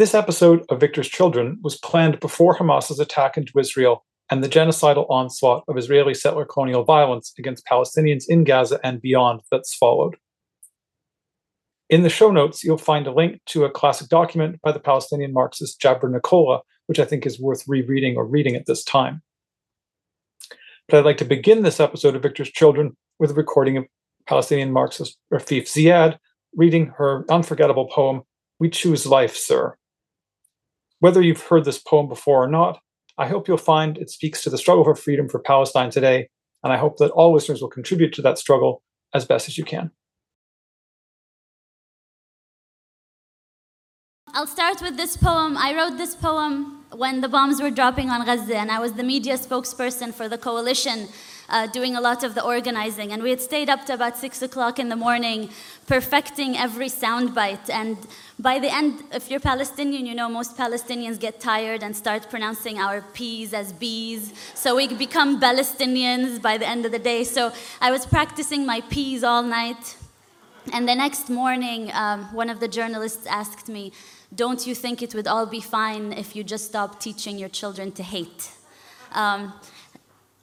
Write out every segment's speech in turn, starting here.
This episode of Victor's Children was planned before Hamas's attack into Israel and the genocidal onslaught of Israeli settler colonial violence against Palestinians in Gaza and beyond that's followed. In the show notes, you'll find a link to a classic document by the Palestinian Marxist Jabra Nicola, which I think is worth rereading or reading at this time. But I'd like to begin this episode of Victor's Children with a recording of Palestinian Marxist Rafeef Ziadah reading her unforgettable poem, We Choose Life, Sir. Whether you've heard this poem before or not, I hope you'll find it speaks to the struggle for freedom for Palestine today, and I hope that all listeners will contribute to that struggle as best as you can. I'll start with this poem. I wrote this poem when the bombs were dropping on Gaza, and I was the media spokesperson for the coalition, uh, doing a lot of the organizing. And we had stayed up to about six o'clock in the morning, perfecting every soundbite. And by the end, if you're Palestinian, you know most Palestinians get tired and start pronouncing our P's as B's. So we become Palestinians by the end of the day. So I was practicing my P's all night. And the next morning, um, one of the journalists asked me, don't you think it would all be fine if you just stopped teaching your children to hate? Um,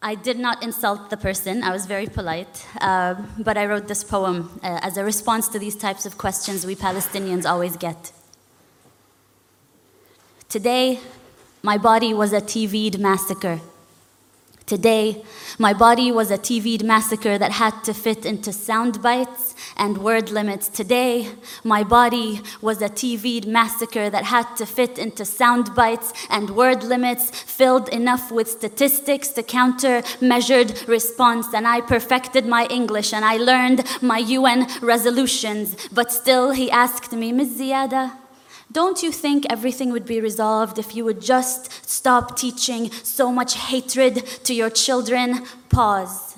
I did not insult the person, I was very polite, uh, but I wrote this poem uh, as a response to these types of questions we Palestinians always get. Today, my body was a TV'd massacre. Today, my body was a TV'd massacre that had to fit into sound bites and word limits. Today, my body was a TV'd massacre that had to fit into sound bites and word limits, filled enough with statistics to counter measured response. And I perfected my English and I learned my UN resolutions. But still, he asked me, Ms. don't you think everything would be resolved if you would just stop teaching so much hatred to your children? Pause.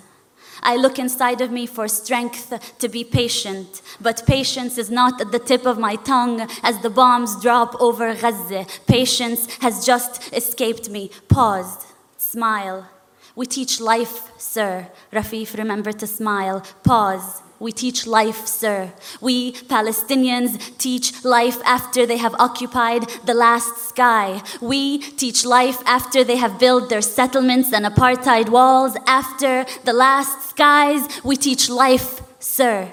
I look inside of me for strength to be patient, but patience is not at the tip of my tongue as the bombs drop over Gaza. Patience has just escaped me. Pause. Smile. We teach life, sir. Rafeef, remember to smile. Pause. We teach life, sir. We Palestinians teach life after they have occupied the last sky. We teach life after they have built their settlements and apartheid walls. After the last skies, we teach life, sir.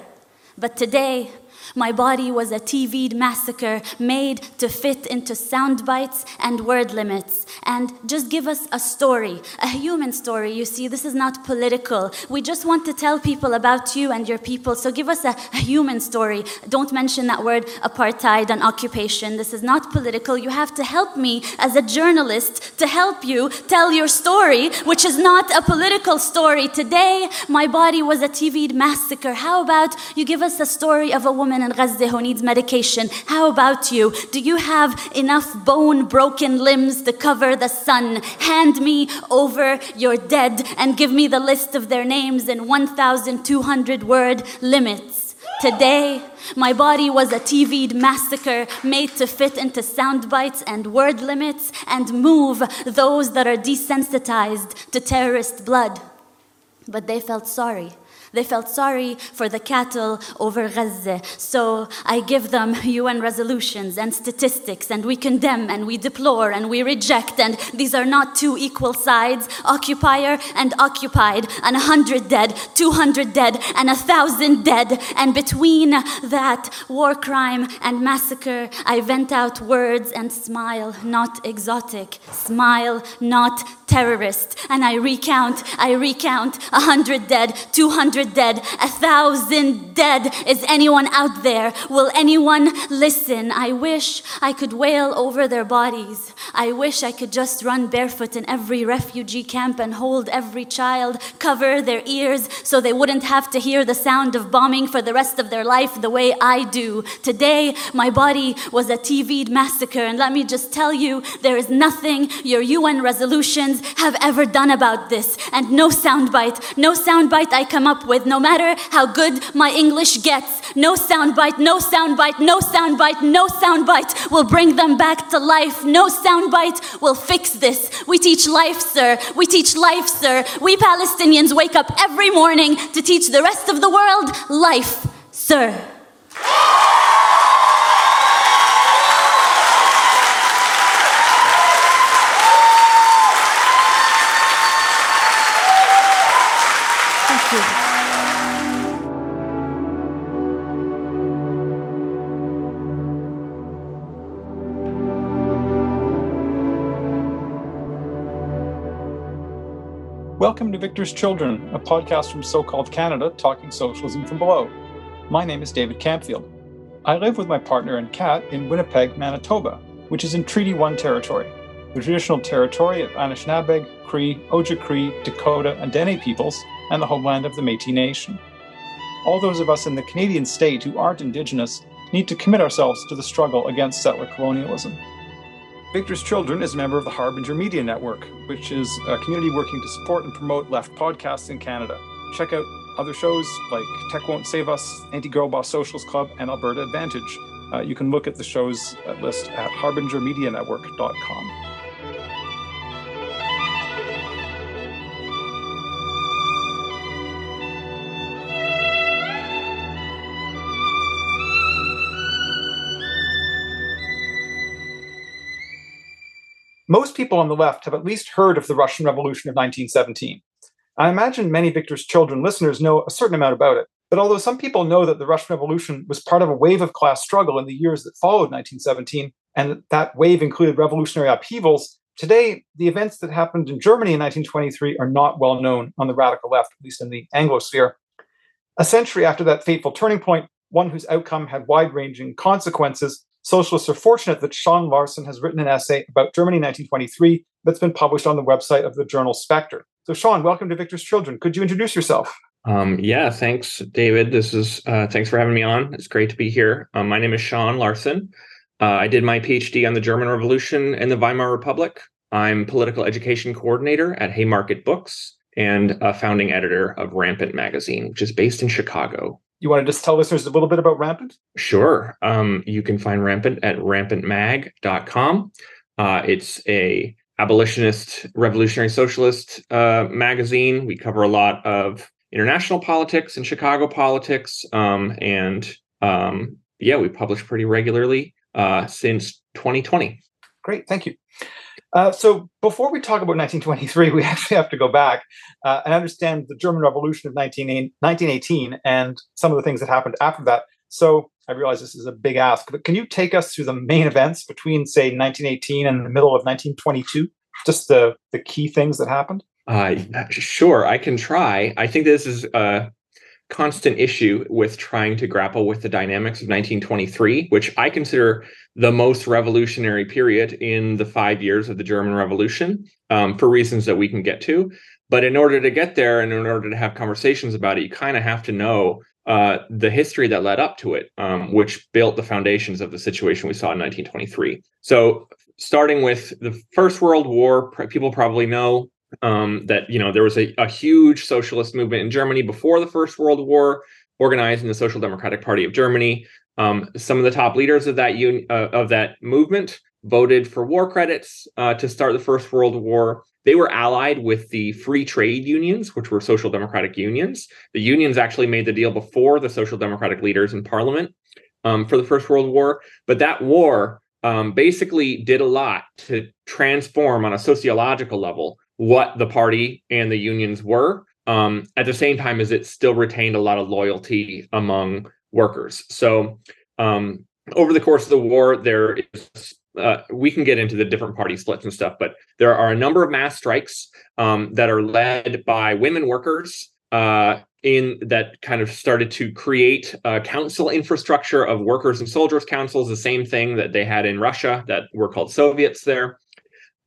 But today, my body was a TV'd massacre made to fit into sound bites and word limits. And just give us a story, a human story. You see, this is not political. We just want to tell people about you and your people. So give us a, a human story. Don't mention that word apartheid and occupation. This is not political. You have to help me as a journalist to help you tell your story, which is not a political story. Today, my body was a TV'd massacre. How about you give us a story of a woman in Gaza who needs medication. How about you? Do you have enough bone broken limbs to cover the sun? Hand me over your dead and give me the list of their names in 1,200 word limits. Today, my body was a TV'd massacre made to fit into sound bites and word limits and move those that are desensitized to terrorist blood. But they felt sorry they felt sorry for the cattle over Gaza. So I give them UN resolutions and statistics, and we condemn and we deplore and we reject. And these are not two equal sides occupier and occupied, and a hundred dead, 200 dead, and a thousand dead. And between that war crime and massacre, I vent out words and smile, not exotic, smile, not terrorist. And I recount, I recount a hundred dead, 200 dead, a thousand dead. Is anyone out there? Will anyone listen? I wish I could wail over their bodies. I wish I could just run barefoot in every refugee camp and hold every child, cover their ears so they wouldn't have to hear the sound of bombing for the rest of their life the way I do. Today, my body was a TV'd massacre, and let me just tell you, there is nothing your UN resolutions have ever done about this. And no soundbite, no soundbite I come up with, no matter how good my English gets, no soundbite, no soundbite, no soundbite, no soundbite will bring them back to life. No soundbite will fix this. We teach life, sir. We teach life, sir. We Palestinians wake up every morning to teach the rest of the world life, sir. Welcome to Victor's Children, a podcast from so called Canada talking socialism from below. My name is David Camfield. I live with my partner and cat in Winnipeg, Manitoba, which is in Treaty 1 territory, the traditional territory of Anishinaabeg, Cree, Ojibwe, Dakota, and Dene peoples, and the homeland of the Metis Nation. All those of us in the Canadian state who aren't Indigenous need to commit ourselves to the struggle against settler colonialism. Victor's Children is a member of the Harbinger Media Network, which is a community working to support and promote left podcasts in Canada. Check out other shows like Tech Won't Save Us, Anti Girl Boss Socialist Club, and Alberta Advantage. Uh, you can look at the shows list at harbingermedianetwork.com. Most people on the left have at least heard of the Russian Revolution of 1917. I imagine many Victor's Children listeners know a certain amount about it. But although some people know that the Russian Revolution was part of a wave of class struggle in the years that followed 1917, and that wave included revolutionary upheavals, today the events that happened in Germany in 1923 are not well known on the radical left, at least in the Anglosphere. A century after that fateful turning point, one whose outcome had wide ranging consequences, socialists are fortunate that Sean Larson has written an essay about Germany 1923 that's been published on the website of the journal Spectre. So, Sean, welcome to Victor's Children. Could you introduce yourself? Um, yeah, thanks, David. This is uh, thanks for having me on. It's great to be here. Um, my name is Sean Larson. Uh, I did my PhD on the German Revolution and the Weimar Republic. I'm political education coordinator at Haymarket Books and a founding editor of Rampant Magazine, which is based in Chicago. You want to just tell listeners a little bit about Rampant? Sure. Um, you can find Rampant at rampantmag.com. Uh, it's a abolitionist, revolutionary socialist uh, magazine. We cover a lot of international politics and Chicago politics, um, and um, yeah, we publish pretty regularly uh, since 2020. Great, thank you. Uh, so before we talk about 1923, we actually have to go back uh, and understand the German Revolution of 19, 1918 and some of the things that happened after that. So I realize this is a big ask, but can you take us through the main events between, say, 1918 and the middle of 1922? Just the the key things that happened. Uh, sure, I can try. I think this is a constant issue with trying to grapple with the dynamics of 1923, which I consider the most revolutionary period in the five years of the German Revolution, um, for reasons that we can get to. But in order to get there and in order to have conversations about it, you kind of have to know uh, the history that led up to it, um, which built the foundations of the situation we saw in 1923. So, starting with the First World War, people probably know um, that you know there was a, a huge socialist movement in Germany before the First World War, organized in the Social Democratic Party of Germany. Um, some of the top leaders of that un- uh, of that movement voted for war credits uh, to start the First World War. They were allied with the free trade unions, which were social democratic unions. The unions actually made the deal before the social democratic leaders in parliament um, for the First World War. But that war um, basically did a lot to transform on a sociological level what the party and the unions were. Um, at the same time as it still retained a lot of loyalty among workers. So um, over the course of the war, there is uh, we can get into the different party splits and stuff, but there are a number of mass strikes um, that are led by women workers uh, in that kind of started to create a council infrastructure of workers and soldiers councils, the same thing that they had in Russia that were called Soviets there.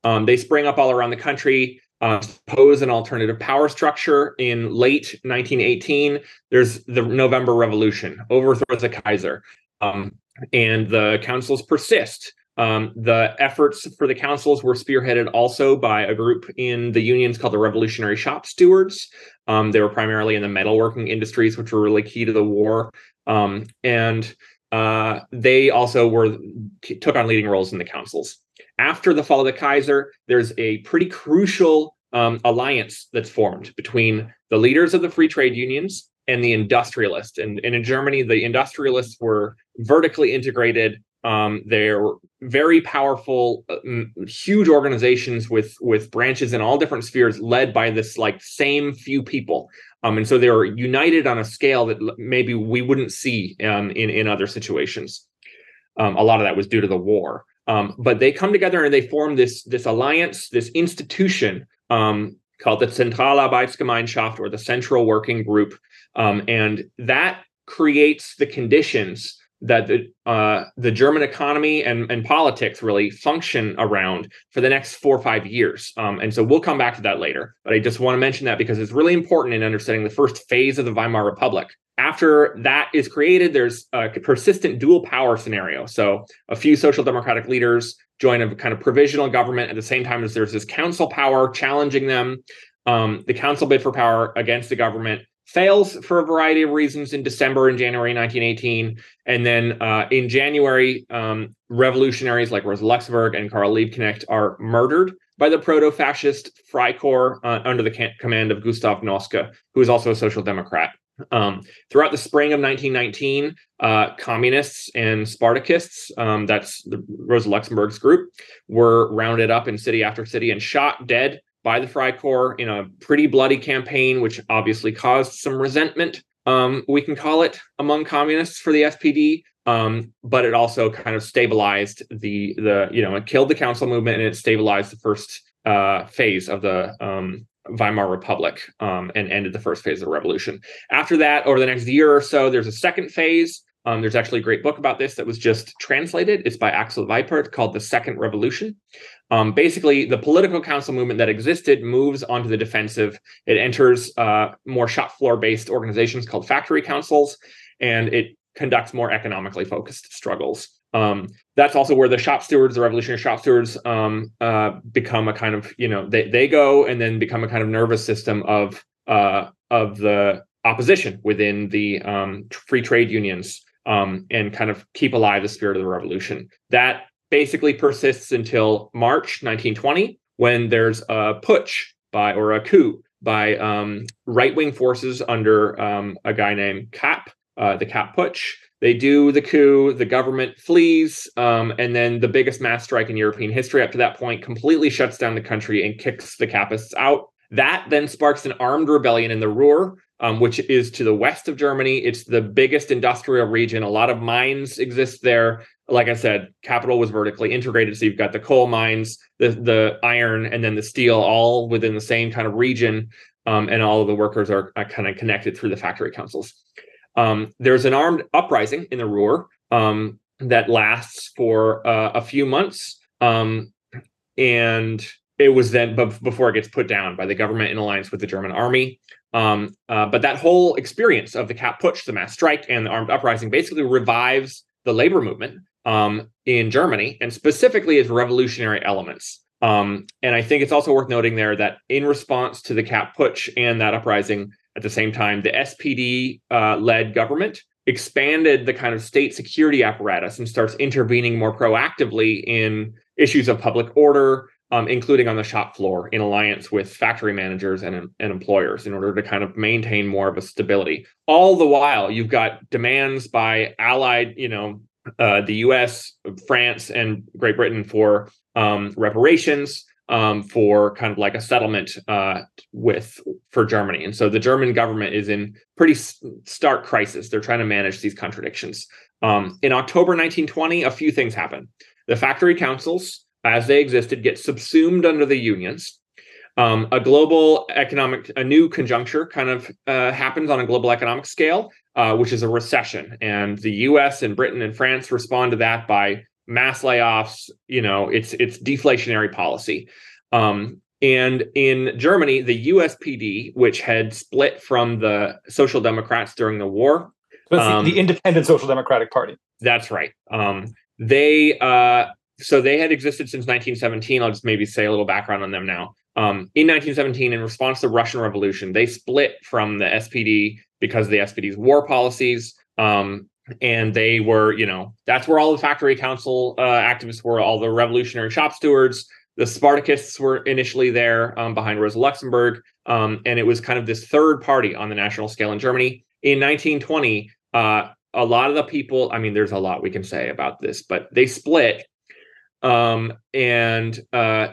Um, they spring up all around the country uh, pose an alternative power structure. In late 1918, there's the November Revolution, overthrows the Kaiser, um, and the councils persist. Um, the efforts for the councils were spearheaded also by a group in the unions called the Revolutionary Shop Stewards. Um, they were primarily in the metalworking industries, which were really key to the war. Um, and uh, they also were took on leading roles in the councils after the fall of the Kaiser, there's a pretty crucial um, alliance that's formed between the leaders of the free trade unions and the industrialists. And, and in Germany, the industrialists were vertically integrated. Um, they're very powerful, uh, huge organizations with with branches in all different spheres, led by this like same few people. Um, and so they're united on a scale that maybe we wouldn't see um, in in other situations. Um, a lot of that was due to the war. Um, but they come together and they form this this alliance, this institution um, called the Zentralarbeitsgemeinschaft or the Central Working Group. And that creates the conditions that the uh, the German economy and, and politics really function around for the next four or five years. Um, and so we'll come back to that later. But I just want to mention that because it's really important in understanding the first phase of the Weimar Republic. After that is created, there's a persistent dual power scenario. So a few social democratic leaders join a kind of provisional government at the same time as there's this council power challenging them. Um, the council bid for power against the government fails for a variety of reasons in December and January 1918. And then uh, in January, um, revolutionaries like Rosa Luxemburg and Karl Liebknecht are murdered by the proto fascist Freikorps uh, under the command of Gustav Noske, who is also a social democrat. Um, throughout the spring of 1919, uh, communists and Spartakists, um, that's the Rosa Luxemburg's group, were rounded up in city after city and shot dead by the Freikorps in a pretty bloody campaign, which obviously caused some resentment, um, we can call it, among communists for the SPD. Um, but it also kind of stabilized the the you know it killed the council movement and it stabilized the first uh, phase of the um, Weimar Republic um, and ended the first phase of the revolution. After that, over the next year or so, there's a second phase. Um, there's actually a great book about this that was just translated. It's by Axel Weipert called The Second Revolution. Um, basically, the political council movement that existed moves onto the defensive. It enters uh, more shop floor based organizations called factory councils, and it conducts more economically focused struggles. Um, that's also where the shop stewards, the revolutionary shop stewards, um, uh, become a kind of you know they they go and then become a kind of nervous system of uh, of the opposition within the um, free trade unions um, and kind of keep alive the spirit of the revolution. That basically persists until March 1920, when there's a putsch by or a coup by um, right wing forces under um, a guy named Kapp, uh, the Kapp Putsch. They do the coup, the government flees, um, and then the biggest mass strike in European history up to that point completely shuts down the country and kicks the Kappists out. That then sparks an armed rebellion in the Ruhr, um, which is to the west of Germany. It's the biggest industrial region. A lot of mines exist there like I said, capital was vertically integrated. So you've got the coal mines, the the iron, and then the steel, all within the same kind of region. Um, and all of the workers are, are, kind of connected through the factory councils. Um, there's an armed uprising in the Ruhr um, that lasts for uh, a few months, um, and it was then before it gets put down by the government in alliance with the German army. Um, uh, but that whole experience of the Kapp Putsch, the mass strike, and the armed uprising basically revives the labor movement um, in Germany, and specifically as revolutionary elements. Um, and I think it's also worth noting there that in response to the Kapp Putsch and that uprising, at the same time, the SPD uh, led government expanded the kind of state security apparatus and starts intervening more proactively in issues of public order, um, including on the shop floor in alliance with factory managers and, and employers in order to kind of maintain more of a stability. All the while, you've got demands by allied, you know, uh, the U.S., France, and Great Britain for um, reparations, um, for kind of like a settlement uh, with for Germany. And so the German government is in pretty stark crisis. They're trying to manage these contradictions. Um, in October 1920, a few things happen. The factory councils, as they existed, get subsumed under the unions. Um, a global economic, a new conjuncture kind of uh, happens on a global economic scale, uh, which is a recession. And the US and Britain and France respond to that by mass layoffs. You know, it's it's deflationary policy. Um, and in Germany, the USPD, which had split from the Social Democrats during the war, um, the, the, Independent Social Democratic Party. That's right. Um, they uh, so they had existed since 1917. I'll just maybe say a little background on them now. Um, in 1917, in response to the Russian Revolution, they split from the SPD because of the SPD's war policies. Um, and they were, you know, that's where all the factory council uh, activists were, all the revolutionary shop stewards. The Spartacists were initially there um, behind Rosa Luxemburg. Um, and it was kind of this third party on the national scale in Germany. In 1920, uh, a lot of the people, I mean, there's a lot we can say about this, but they split. Um, and uh,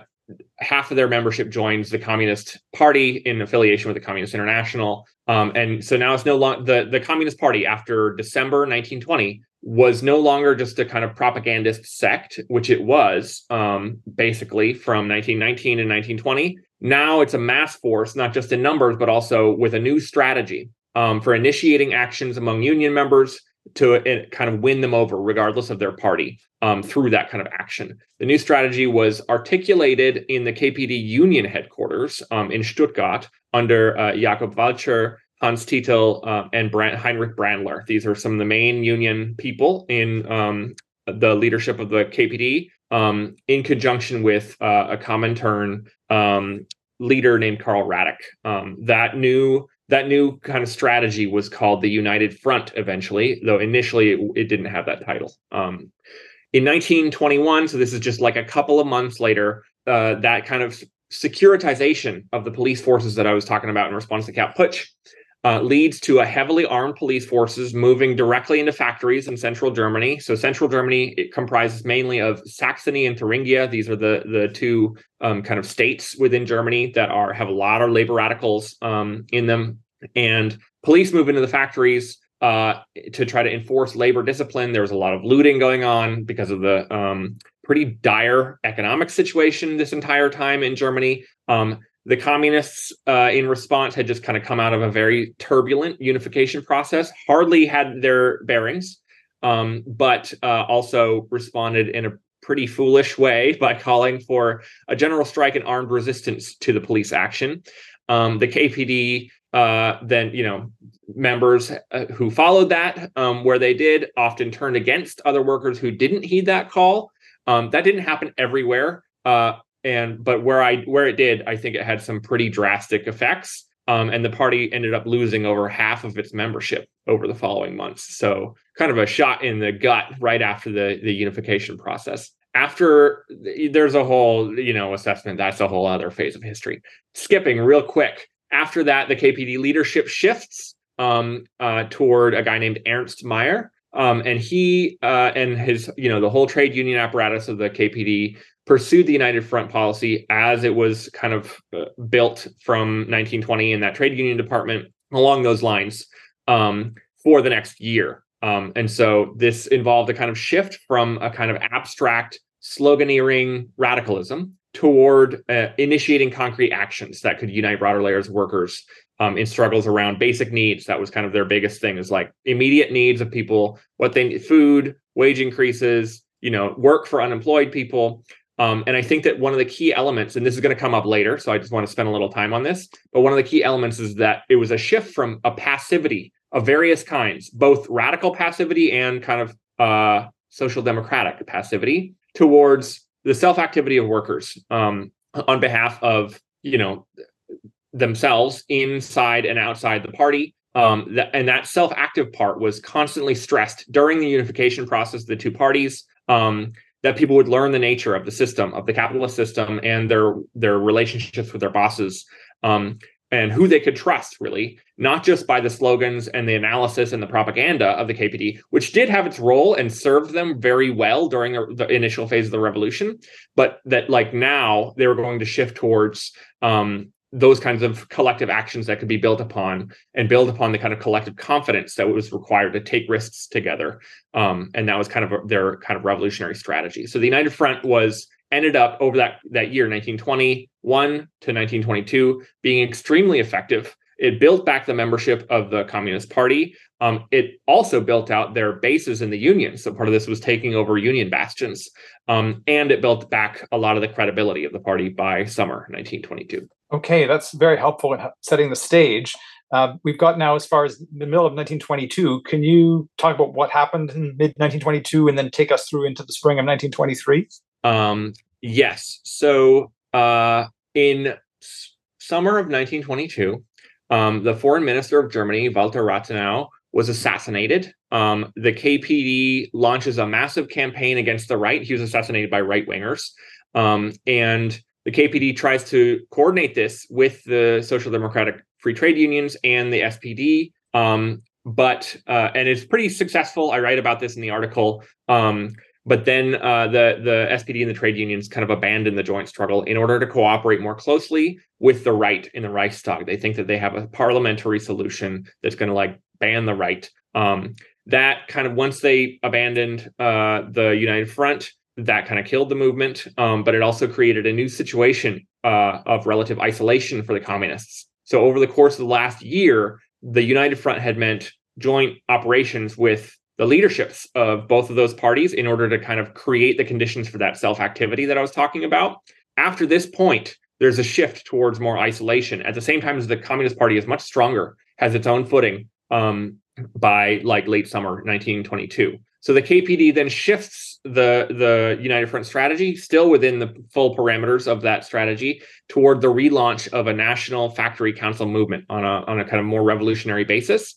half of their membership joins the Communist Party in affiliation with the Communist International. Um, and so now it's no longer the, the Communist Party after December 1920 was no longer just a kind of propagandist sect, which it was um, basically from 1919 and 1920. Now it's a mass force, not just in numbers, but also with a new strategy um, for initiating actions among union members to uh, kind of win them over, regardless of their party, um, through that kind of action. The new strategy was articulated in the KPD union headquarters um, in Stuttgart under uh, Jakob Walcher, Hans Tittel, uh, and Brand- Heinrich Brandler. These are some of the main union people in um, the leadership of the KPD, um, in conjunction with uh, a Comintern um, leader named Karl Radek. That new that new kind of strategy was called the United Front eventually, though initially it, it didn't have that title. Um, in 1921, so this is just like a couple of months later, uh, that kind of securitization of the police forces that I was talking about in response to Kapp Putsch uh, leads to a heavily armed police forces moving directly into factories in central Germany. So central Germany it comprises mainly of Saxony and Thuringia. These are the the two um, kind of states within Germany that are have a lot of labor radicals um, in them. And police move into the factories uh, to try to enforce labor discipline. There was a lot of looting going on because of the um, pretty dire economic situation this entire time in Germany. Um, the communists, uh, in response, had just kind of come out of a very turbulent unification process, hardly had their bearings, um, but uh, also responded in a pretty foolish way by calling for a general strike and armed resistance to the police action. Um, the KPD uh, then, you know, members uh, who followed that, um, where they did, often turned against other workers who didn't heed that call. Um, that didn't happen everywhere. Uh, and but where I where it did, I think it had some pretty drastic effects. Um, and the party ended up losing over half of its membership over the following months. So kind of a shot in the gut right after the the unification process. After there's a whole you know assessment, that's a whole other phase of history. Skipping real quick. After that, the KPD leadership shifts um, uh, toward a guy named Ernst meyer Um, and he uh, and his, you know, the whole trade union apparatus of the KPD pursued the United Front policy as it was kind of uh, built from 1920 in that trade union department along those lines um, for the next year. Um, and so this involved a kind of shift from a kind of abstract sloganeering radicalism toward uh, initiating concrete actions that could unite broader layers of workers um, in struggles around basic needs. That was kind of their biggest thing is like immediate needs of people, what they need, food, wage increases, you know, work for unemployed people. Um, and I think that one of the key elements, and this is going to come up later, so I just want to spend a little time on this, but one of the key elements is that it was a shift from a passivity of various kinds, both radical passivity and kind of uh, social democratic passivity, towards the self activity of workers um, on behalf of, you know, themselves inside and outside the party. Um, and that self active part was constantly stressed during the unification process of the two parties. Um, that people would learn the nature of the system of the capitalist system and their their relationships with their bosses um, and who they could trust really not just by the slogans and the analysis and the propaganda of the kpd which did have its role and served them very well during the, the initial phase of the revolution but that like now they were going to shift towards um, those kinds of collective actions that could be built upon and build upon the kind of collective confidence that was required to take risks together. Um, and that was kind of a, their kind of revolutionary strategy. So the United Front was ended up over that that year 1921 to 1922 being extremely effective it built back the membership of the communist party um, it also built out their bases in the union so part of this was taking over union bastions um, and it built back a lot of the credibility of the party by summer 1922 Okay, that's very helpful in setting the stage. Uh, we've got now as far as the middle of 1922. Can you talk about what happened in mid 1922 and then take us through into the spring of 1923? Um, yes. So uh, in s- summer of 1922, um, the foreign minister of Germany, Walter Rathenau, was assassinated. Um, the KPD launches a massive campaign against the right. He was assassinated by right wingers. Um, and the KPD tries to coordinate this with the Social Democratic Free Trade Unions and the SPD. Um, but uh, and it's pretty successful. I write about this in the article. Um, but then uh, the the SPD and the trade unions kind of abandon the joint struggle in order to cooperate more closely with the right in the Reichstag. They think that they have a parliamentary solution that's going to like ban the right. Um, that kind of once they abandoned uh, the United Front, that kind of killed the movement, um, but it also created a new situation uh, of relative isolation for the communists. So over the course of the last year, the United Front had meant joint operations with the leaderships of both of those parties in order to kind of create the conditions for that self activity that I was talking about. After this point, there's a shift towards more isolation at the same time as the Communist Party is much stronger, has its own footing um, by like late summer 1922. So the KPD then shifts the the United Front strategy, still within the full parameters of that strategy, toward the relaunch of a national factory council movement on a on a kind of more revolutionary basis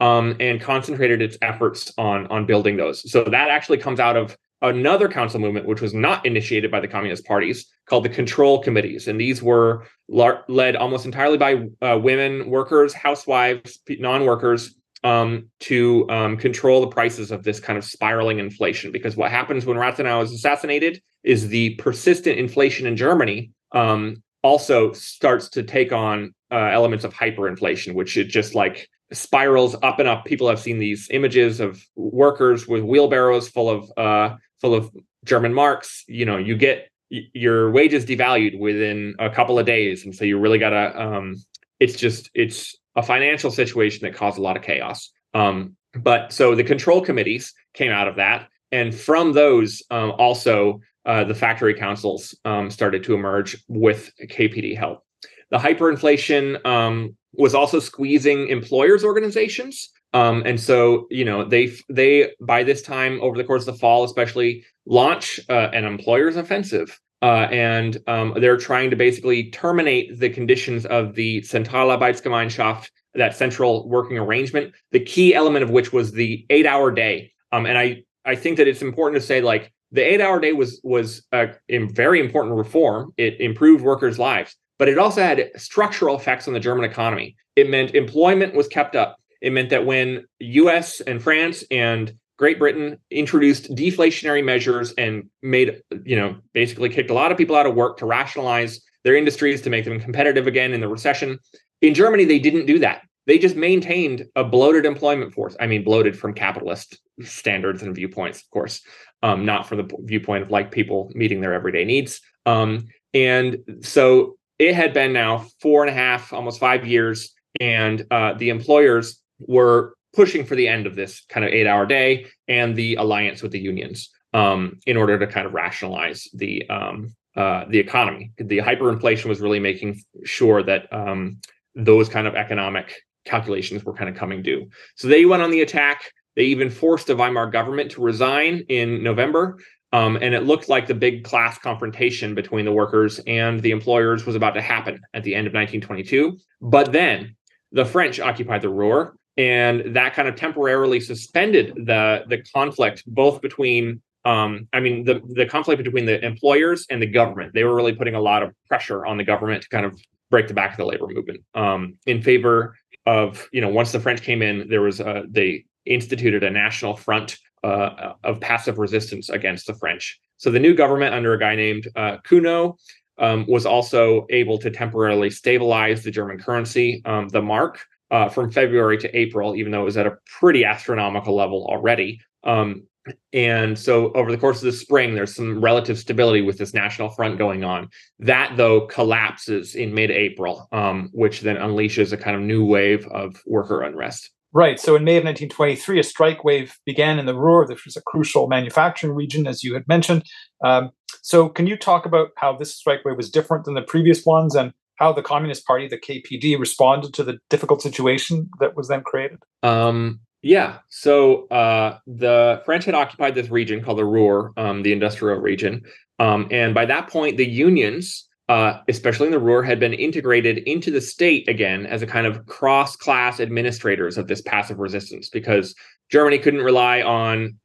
um, and concentrated its efforts on on building those. So that actually comes out of another council movement, which was not initiated by the communist parties, called the control committees, and these were lar- led almost entirely by uh, women, workers, housewives, non-workers. Um, to um, control the prices of this kind of spiraling inflation, because what happens when Rathenau is assassinated is the persistent inflation in Germany um, also starts to take on uh, elements of hyperinflation, which it just like spirals up and up. People have seen these images of workers with wheelbarrows full of uh, full of German marks. You know, you get your wages devalued within a couple of days, and so you really gotta. Um, it's just it's a financial situation that caused a lot of chaos. Um, but so the control committees came out of that, and from those um, also uh, the factory councils um, started to emerge with KPD help. The hyperinflation um, was also squeezing employers organizations. Um, and so, you know, they they by this time over the course of the fall, especially launch uh, an employers offensive, uh, and um, they're trying to basically terminate the conditions of the Zentralarbeitsgemeinschaft, that central working arrangement. The key element of which was the eight-hour day. Um, and I I think that it's important to say like the eight-hour day was was a very important reform. It improved workers' lives, but it also had structural effects on the German economy. It meant employment was kept up. It meant that when US and France and Great Britain introduced deflationary measures and made, you know, basically kicked a lot of people out of work to rationalize their industries to make them competitive again in the recession. In Germany, they didn't do that. They just maintained a bloated employment force. I mean, bloated from capitalist standards and viewpoints, of course, um, not from the viewpoint of like people meeting their everyday needs. Um, and so it had been now four and a half, almost five years, and uh, the employers were pushing for the end of this kind of eight-hour day and the alliance with the unions um, in order to kind of rationalize the um, uh, the economy. The hyperinflation was really making sure that um, those kind of economic calculations were kind of coming due. So they went on the attack. They even forced the Weimar government to resign in November. Um, and it looked like the big class confrontation between the workers and the employers was about to happen at the end of 1922. But then the French occupied the Ruhr, and that kind of temporarily suspended the the conflict both between um, I mean the the conflict between the employers and the government. They were really putting a lot of pressure on the government to kind of break the back of the labor movement um, in favor of you know once the French came in, there was a, they instituted a national front uh, of passive resistance against the French. So the new government under a guy named uh, Cuno um, was also able to temporarily stabilize the German currency, um, the mark, uh, from February to April, even though it was at a pretty astronomical level already. Um, and so over the course of the spring, there's some relative stability with this national front going on. That, though, collapses in mid April, um, which then unleashes a kind of new wave of worker unrest. Right. So in May of 1923, a strike wave began in the Ruhr, which was a crucial manufacturing region, as you had mentioned. Um, so can you talk about how this strike wave was different than the previous ones and how the Communist Party, the KPD, responded to the difficult situation that was then created? Um, yeah. So uh, the French had occupied this region called the Ruhr, um, the industrial region. Um, and by that point, the unions uh, especially in the Ruhr, had been integrated into the state again as a kind of cross class administrators of this passive resistance because Germany couldn't rely on,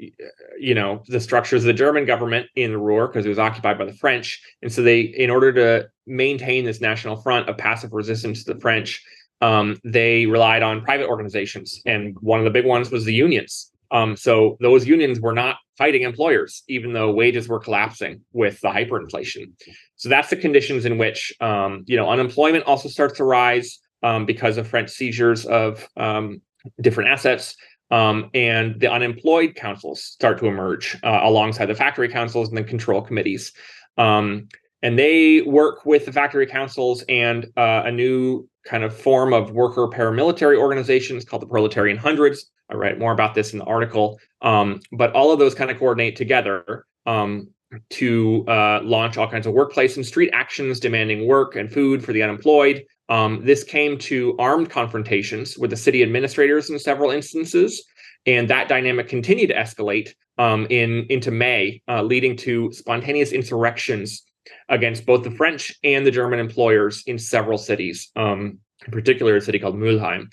you know, the structures of the German government in the Ruhr because it was occupied by the French. And so they, in order to maintain this national front of passive resistance to the French, um, they relied on private organizations. And one of the big ones was the unions. Um, so those unions were not fighting employers, even though wages were collapsing with the hyperinflation. So that's the conditions in which um, you know unemployment also starts to rise um, because of French seizures of um, different assets. Um, and the unemployed councils start to emerge uh, alongside the factory councils and the control committees. Um, and they work with the factory councils and uh, a new kind of form of worker paramilitary organizations called the Proletarian Hundreds. I write more about this in the article. Um, but all of those kind of coordinate together um, to uh, launch all kinds of workplace and street actions demanding work and food for the unemployed. Um, this came to armed confrontations with the city administrators in several instances, and that dynamic continued to escalate um, in into May, uh, leading to spontaneous insurrections against both the French and the German employers in several cities, um, in particular a city called Mülheim.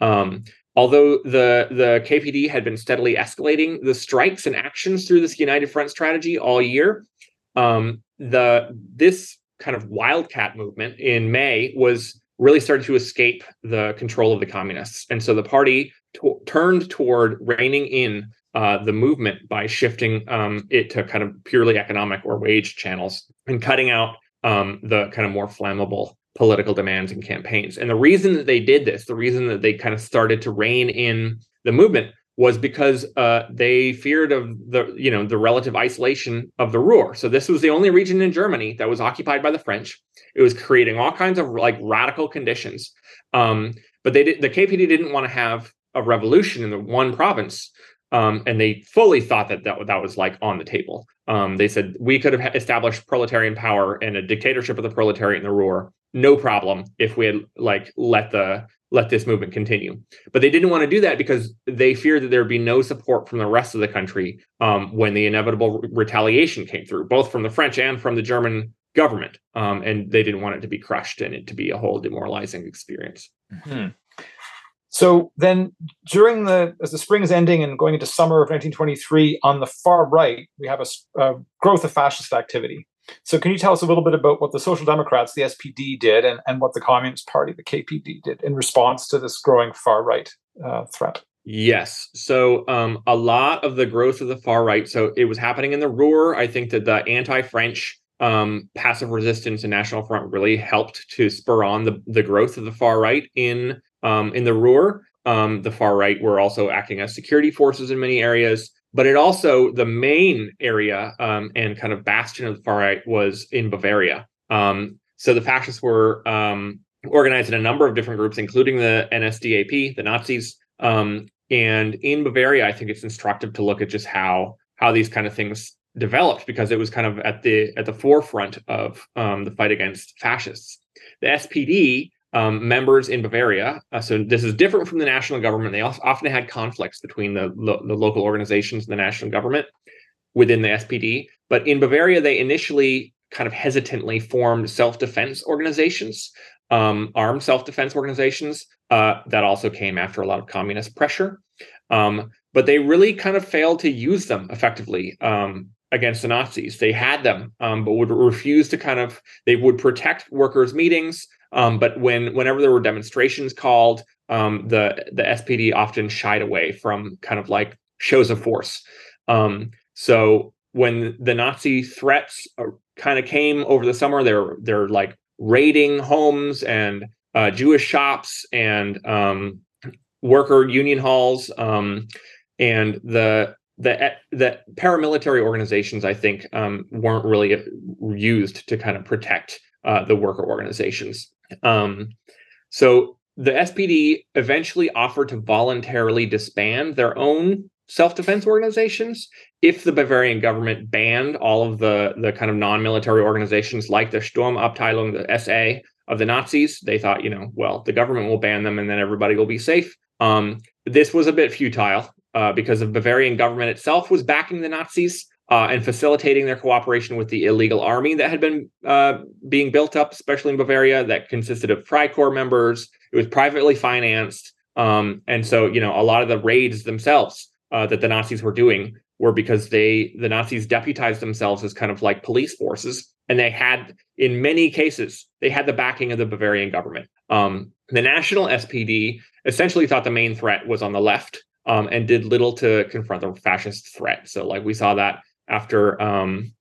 Um, although the the KPD had been steadily escalating the strikes and actions through this united front strategy all year, um, the this kind of wildcat movement in May was really started to escape the control of the communists, and so the party turned toward reining in uh, the movement by shifting um, it to kind of purely economic or wage channels and cutting out um, the kind of more flammable political demands and campaigns. And the reason that they did this, the reason that they kind of started to rein in the movement was because uh, they feared of the you know the relative isolation of the Ruhr. So this was the only region in Germany that was occupied by the French. It was creating all kinds of like radical conditions. Um, but they did, the KPD didn't want to have a revolution in the one province um, and they fully thought that, that that was like on the table. Um, they said we could have established proletarian power and a dictatorship of the proletariat in the Ruhr, no problem, if we had like let the let this movement continue. But they didn't want to do that because they feared that there would be no support from the rest of the country um, when the inevitable retaliation came through, both from the French and from the German government. Um, and they didn't want it to be crushed and it to be a whole demoralizing experience. Mm-hmm. So then, during the as the spring is ending and going into summer of 1923, on the far right, we have a, a, growth of fascist activity. So, can you tell us a little bit about what the Social Democrats, the SPD, did, and, and what the Communist Party, the KPD, did in response to this growing far right uh, threat? Yes. So, um, a lot of the growth of the far right. So, it was happening in the Ruhr. I think that the anti-French um, passive resistance and National Front really helped to spur on the, the growth of the far right in um, in the Ruhr. Um, the far right were also acting as security forces in many areas, but it also the main area um, and kind of bastion of the far right was in Bavaria. Um, so the fascists were um, organized in a number of different groups, including the NSDAP, the Nazis. Um, and in Bavaria, I think it's instructive to look at just how how these kind of things developed because it was kind of at the at the forefront of um, the fight against fascists. The SPD um, members in Bavaria. Uh, so this is different from the national government. They often had conflicts between the, lo- the local organizations and the national government within the SPD. But in Bavaria, they initially kind of hesitantly formed self-defense organizations, um, armed self-defense organizations uh, that also came after a lot of communist pressure. Um, but they really kind of failed to use them effectively um, against the Nazis. They had them, um, but would refuse to kind of. They would protect workers' meetings. Um, but when whenever there were demonstrations called, um, the the SPD often shied away from kind of like shows of force. Um, so when the Nazi threats uh, kind of came over the summer, they're they're like raiding homes and uh, Jewish shops and um, worker union halls, um, and the the the paramilitary organizations I think um, weren't really uh, used to kind of protect uh, the worker organizations. Um, so the SPD eventually offered to voluntarily disband their own self-defense organizations if the Bavarian government banned all of the the kind of non-military organizations like the Sturmabteilung, the SA of the Nazis. They thought, you know, well, the government will ban them and then everybody will be safe. Um, this was a bit futile uh, because the Bavarian government itself was backing the Nazis uh, and facilitating their cooperation with the illegal army that had been uh, being built up, especially in Bavaria, that consisted of Freikorps members. It was privately financed. Um, and so, you know, a lot of the raids themselves uh, that the Nazis were doing were because they, the Nazis deputized themselves as kind of like police forces. And they had, in many cases, they had the backing of the Bavarian government. Um, the national SPD essentially thought the main threat was on the left um, and did little to confront the fascist threat. So, like we saw that after um,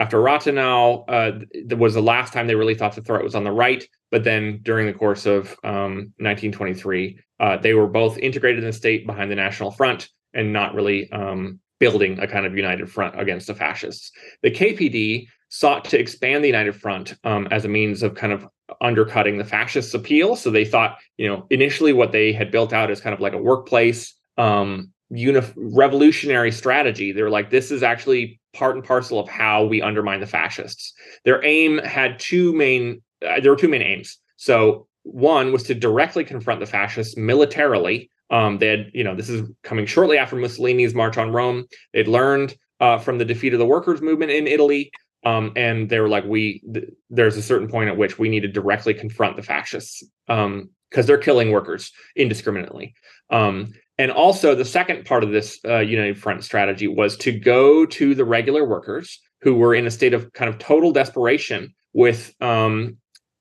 after Rathenau, uh, that was the last time they really thought the threat was on the right. But then during the course of um, 1923, uh, they were both integrated in the state behind the National Front and not really um, building a kind of united front against the fascists. The KPD sought to expand the United Front um, as a means of kind of undercutting the fascists' appeal. So they thought, you know, initially what they had built out as kind of like a workplace um, uni- revolutionary strategy. They're like, this is actually part and parcel of how we undermine the fascists. Their aim had two main. Uh, there were two main aims. So one was to directly confront the fascists militarily. Um, they had, you know, this is coming shortly after Mussolini's march on Rome. They'd learned uh, from the defeat of the workers' movement in Italy um, and they were like, we th- there's a certain point at which we need to directly confront the fascists because um, they're killing workers indiscriminately. Um, and also, the second part of this uh, United Front strategy was to go to the regular workers who were in a state of kind of total desperation with um,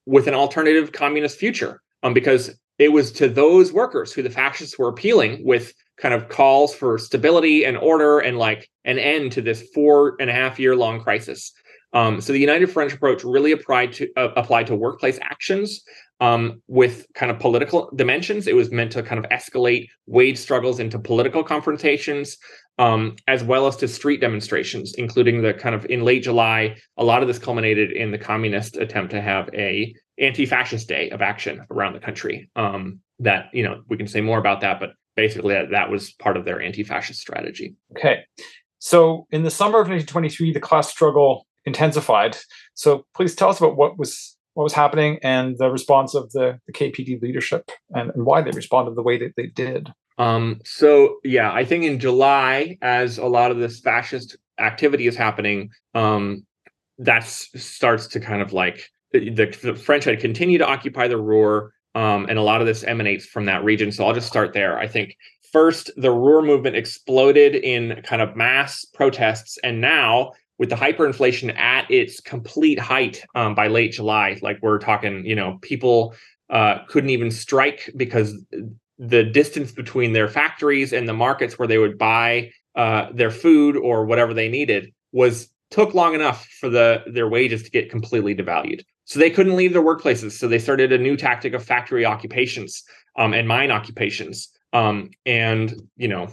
with an alternative communist future, um, because it was to those workers who the fascists were appealing with kind of calls for stability and order and like an end to this four and a half year long crisis. Um, so the United Front approach really applied to uh, applied to workplace actions um, with kind of political dimensions. It was meant to kind of escalate wage struggles into political confrontations, um, as well as to street demonstrations, including the kind of in late July. A lot of this culminated in the communist attempt to have a anti-fascist day of action around the country. Um, that you know we can say more about that, but basically that, that was part of their anti-fascist strategy. Okay. So in the summer of 1923, the class struggle intensified. So please tell us about what was what was happening and the response of the, the KPD leadership and, and why they responded the way that they did. Um, so yeah, I think in July, as a lot of this fascist activity is happening, um, that starts to kind of like the, the, French had continued to occupy the Ruhr, um, and a lot of this emanates from that region. So I'll just start there. I think first the Ruhr movement exploded in kind of mass protests, and now with the hyperinflation at its complete height um, by late July, like we're talking, you know, people uh, couldn't even strike because the distance between their factories and the markets where they would buy uh, their food or whatever they needed was took long enough for the their wages to get completely devalued. So they couldn't leave their workplaces. So they started a new tactic of factory occupations um, and mine occupations. Um, and you know,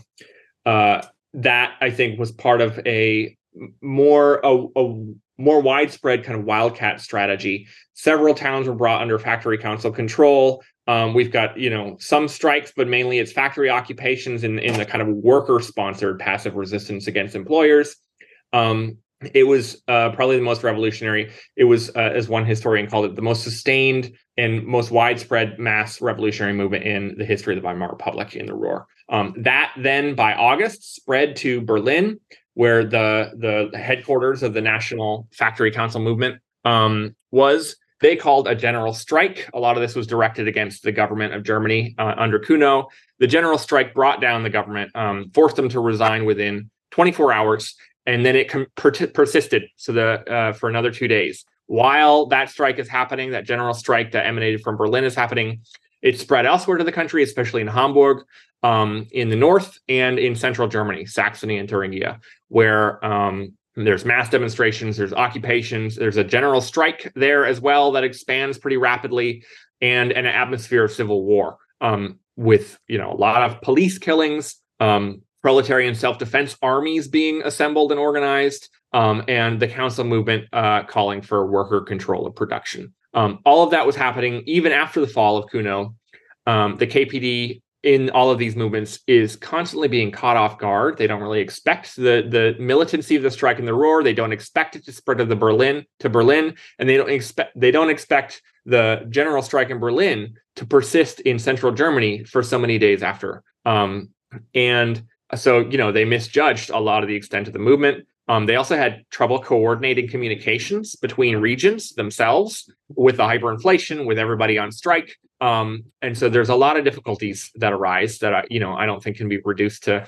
uh, that I think was part of a more a, a more widespread kind of wildcat strategy. Several towns were brought under factory council control. Um, we've got you know some strikes, but mainly it's factory occupations in in the kind of worker sponsored passive resistance against employers. Um, it was uh, probably the most revolutionary. It was, uh, as one historian called it, the most sustained and most widespread mass revolutionary movement in the history of the Weimar Republic in the Ruhr. Um, that then, by August, spread to Berlin, where the the headquarters of the National Factory Council movement um, was. They called a general strike. A lot of this was directed against the government of Germany uh, under Cuno. The general strike brought down the government, um, forced them to resign within 24 hours, and then it com- per- persisted so the uh, for another two days. While that strike is happening, that general strike that emanated from Berlin is happening. It spread elsewhere to the country, especially in Hamburg, um, in the north, and in central Germany, Saxony and Thuringia, where um, there's mass demonstrations, there's occupations, there's a general strike there as well that expands pretty rapidly, and an atmosphere of civil war um, with you know a lot of police killings, um, proletarian self-defense armies being assembled and organized, um, and the council movement uh, calling for worker control of production. Um, all of that was happening even after the fall of Cuno. Um, the KPD in all of these movements is constantly being caught off guard. They don't really expect the the militancy of the strike in the Ruhr. They don't expect it to spread to the Berlin to Berlin, and they don't expect they don't expect the general strike in Berlin to persist in central Germany for so many days after. Um, and so you know they misjudged a lot of the extent of the movement. Um, they also had trouble coordinating communications between regions themselves with the hyperinflation, with everybody on strike. Um, and so there's a lot of difficulties that arise that I, you know I don't think can be reduced to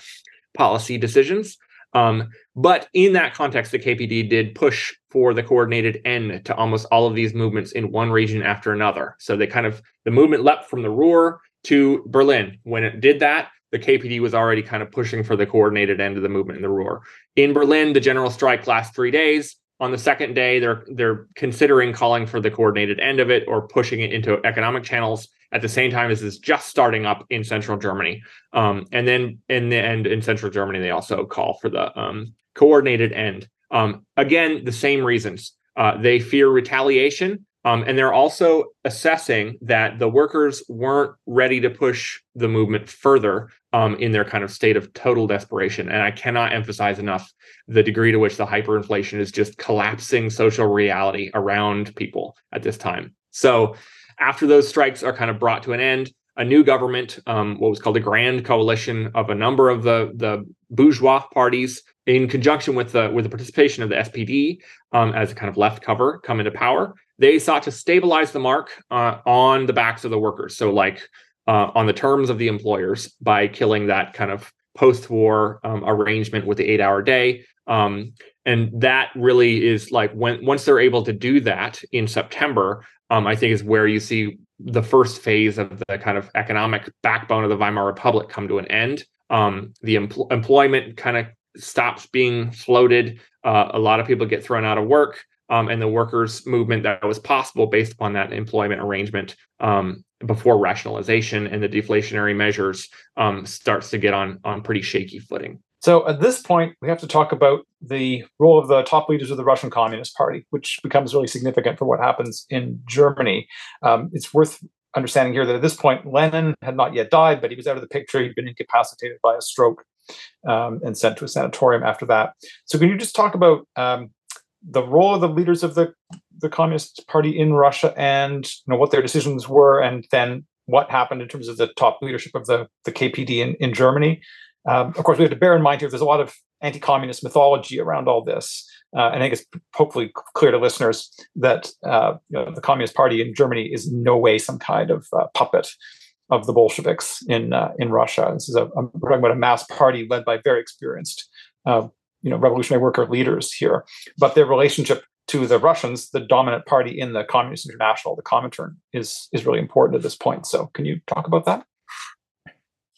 policy decisions. Um, but in that context, the KPD did push for the coordinated end to almost all of these movements in one region after another. So they kind of the movement leapt from the Ruhr to Berlin. When it did that, the KPD was already kind of pushing for the coordinated end of the movement in the Ruhr. In Berlin, the general strike lasts three days. On the second day, they're they're considering calling for the coordinated end of it or pushing it into economic channels at the same time as it's just starting up in central Germany. Um, and then in the end in central Germany, they also call for the um, coordinated end. Um, again, the same reasons. Uh, they fear retaliation um, and they're also assessing that the workers weren't ready to push the movement further um, in their kind of state of total desperation. And I cannot emphasize enough the degree to which the hyperinflation is just collapsing social reality around people at this time. So after those strikes are kind of brought to an end, a new government, um, what was called a grand coalition of a number of the, the bourgeois parties, in conjunction with the with the participation of the SPD um, as a kind of left cover, come into power they sought to stabilize the mark uh, on the backs of the workers. So, like uh, on the terms of the employers by killing that kind of post war um, arrangement with the eight hour day. Um, and that really is like when once they're able to do that in September, um, I think is where you see the first phase of the kind of economic backbone of the Weimar Republic come to an end. Um, the empl- employment kind of stops being floated. Uh, a lot of people get thrown out of work um, and the workers' movement that was possible based upon that employment arrangement um, before rationalization and the deflationary measures um, starts to get on on pretty shaky footing. So at this point, we have to talk about the role of the top leaders of the Russian Communist Party, which becomes really significant for what happens in Germany. Um, it's worth understanding here that at this point, Lenin had not yet died, but he was out of the picture. He'd been incapacitated by a stroke um, and sent to a sanatorium after that. So, can you just talk about um, the role of the leaders of the the Communist Party in Russia and you know what their decisions were, and then what happened in terms of the top leadership of the the KPD in, in Germany. Um, of course, we have to bear in mind here there's a lot of anti-communist mythology around all this, uh, and I think it's hopefully clear to listeners that uh, you know, the Communist Party in Germany is no way some kind of uh, puppet of the Bolsheviks in uh, in Russia. This is a, I'm talking about a mass party led by very experienced uh, you know revolutionary worker leaders here, but their relationship to the Russians, the dominant party in the Communist International, the Comintern, is is really important at this point. So, can you talk about that?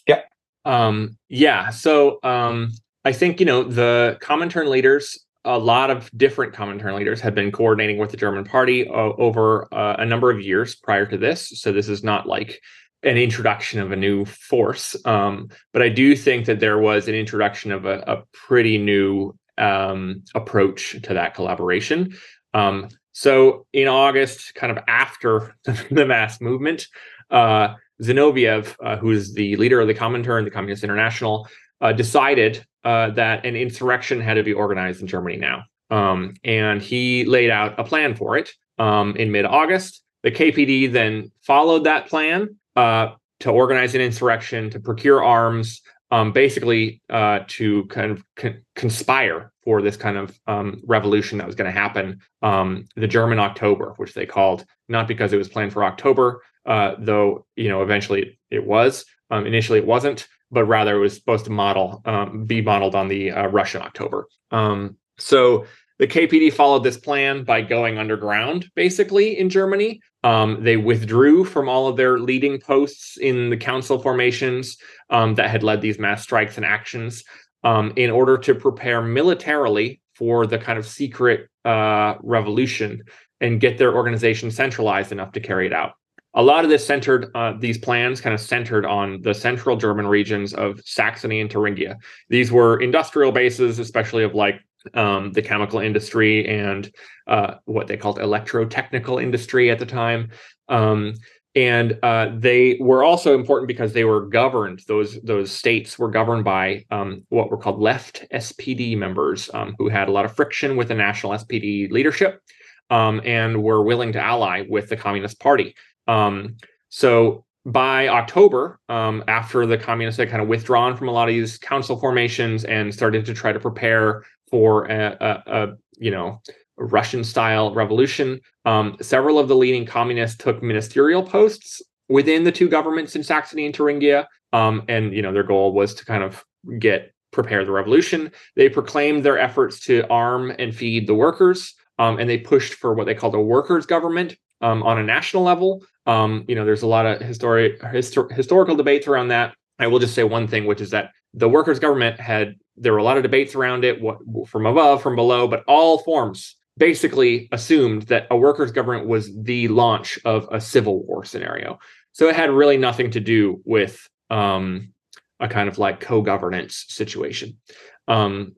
Yeah. Um, yeah. So um, I think you know the Comintern leaders. A lot of different Comintern leaders had been coordinating with the German Party uh, over uh, a number of years prior to this. So this is not like an introduction of a new force. Um, but I do think that there was an introduction of a, a pretty new um, approach to that collaboration. Um, so in August, kind of after the mass movement, uh, Zinoviev, uh, who is the leader of the Comintern, the Communist International, uh, decided uh, that an insurrection had to be organized in Germany now. Um, and he laid out a plan for it um, in mid August. The KPD then followed that plan uh, to organize an insurrection, to procure arms, um, basically uh, to kind of con- conspire for this kind of um, revolution that was going to happen, um, the German October, which they called, not because it was planned for October, uh, though you know eventually it was. Um, initially, it wasn't, but rather it was supposed to model um, be modeled on the uh, Russian October. Um, so the KPD followed this plan by going underground, basically in Germany, um, they withdrew from all of their leading posts in the council formations um, that had led these mass strikes and actions um, in order to prepare militarily for the kind of secret uh, revolution and get their organization centralized enough to carry it out. A lot of this centered, uh, these plans kind of centered on the central German regions of Saxony and Thuringia. These were industrial bases, especially of like um, the chemical industry and uh, what they called electrotechnical industry at the time. Um, and uh, they were also important because they were governed; those those states were governed by um, what were called left SPD members, um, who had a lot of friction with the national SPD leadership, um, and were willing to ally with the Communist Party. Um, so by October, um, after the communists had kind of withdrawn from a lot of these council formations and started to try to prepare for a, a, a you know Russian style revolution. Um, several of the leading communists took ministerial posts within the two governments in Saxony and Thuringia, um, and you know their goal was to kind of get prepare the revolution. They proclaimed their efforts to arm and feed the workers, um, and they pushed for what they called a workers' government um, on a national level. Um, you know, there's a lot of historic histor- historical debates around that. I will just say one thing, which is that the workers' government had there were a lot of debates around it, what from above, from below, but all forms basically assumed that a workers' government was the launch of a civil war scenario. So it had really nothing to do with um, a kind of like co-governance situation. Um,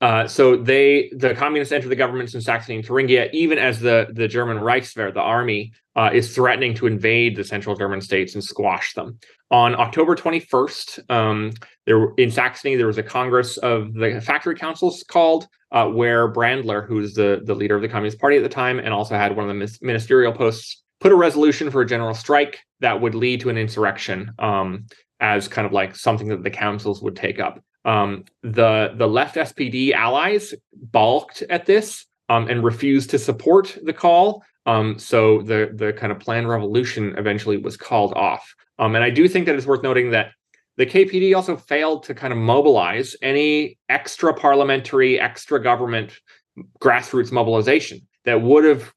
uh, so they, the communists enter the governments in Saxony and Thuringia, even as the the German Reichswehr, the army, uh, is threatening to invade the central German states and squash them. On October 21st, um, there in Saxony there was a congress of the factory councils called, uh, where Brandler, who's the the leader of the Communist Party at the time and also had one of the ministerial posts, put a resolution for a general strike that would lead to an insurrection um, as kind of like something that the councils would take up. Um, the the left SPD allies balked at this um, and refused to support the call. Um, so the the kind of planned revolution eventually was called off. Um, and I do think that it's worth noting that the KPD also failed to kind of mobilize any extra parliamentary, extra government grassroots mobilization that would have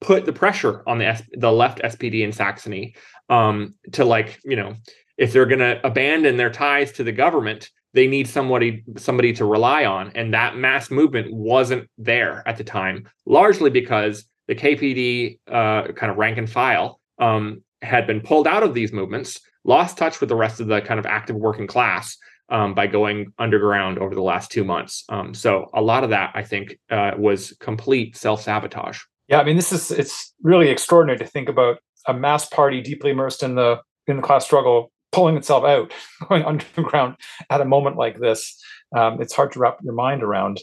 put the pressure on the the left SPD in Saxony um, to like you know if they're going to abandon their ties to the government they need somebody somebody to rely on and that mass movement wasn't there at the time largely because the kpd uh, kind of rank and file um, had been pulled out of these movements lost touch with the rest of the kind of active working class um, by going underground over the last two months. Um, so a lot of that i think uh, was complete self-sabotage. Yeah i mean this is it's really extraordinary to think about a mass party deeply immersed in the in the class struggle pulling itself out, going underground at a moment like this. Um, it's hard to wrap your mind around.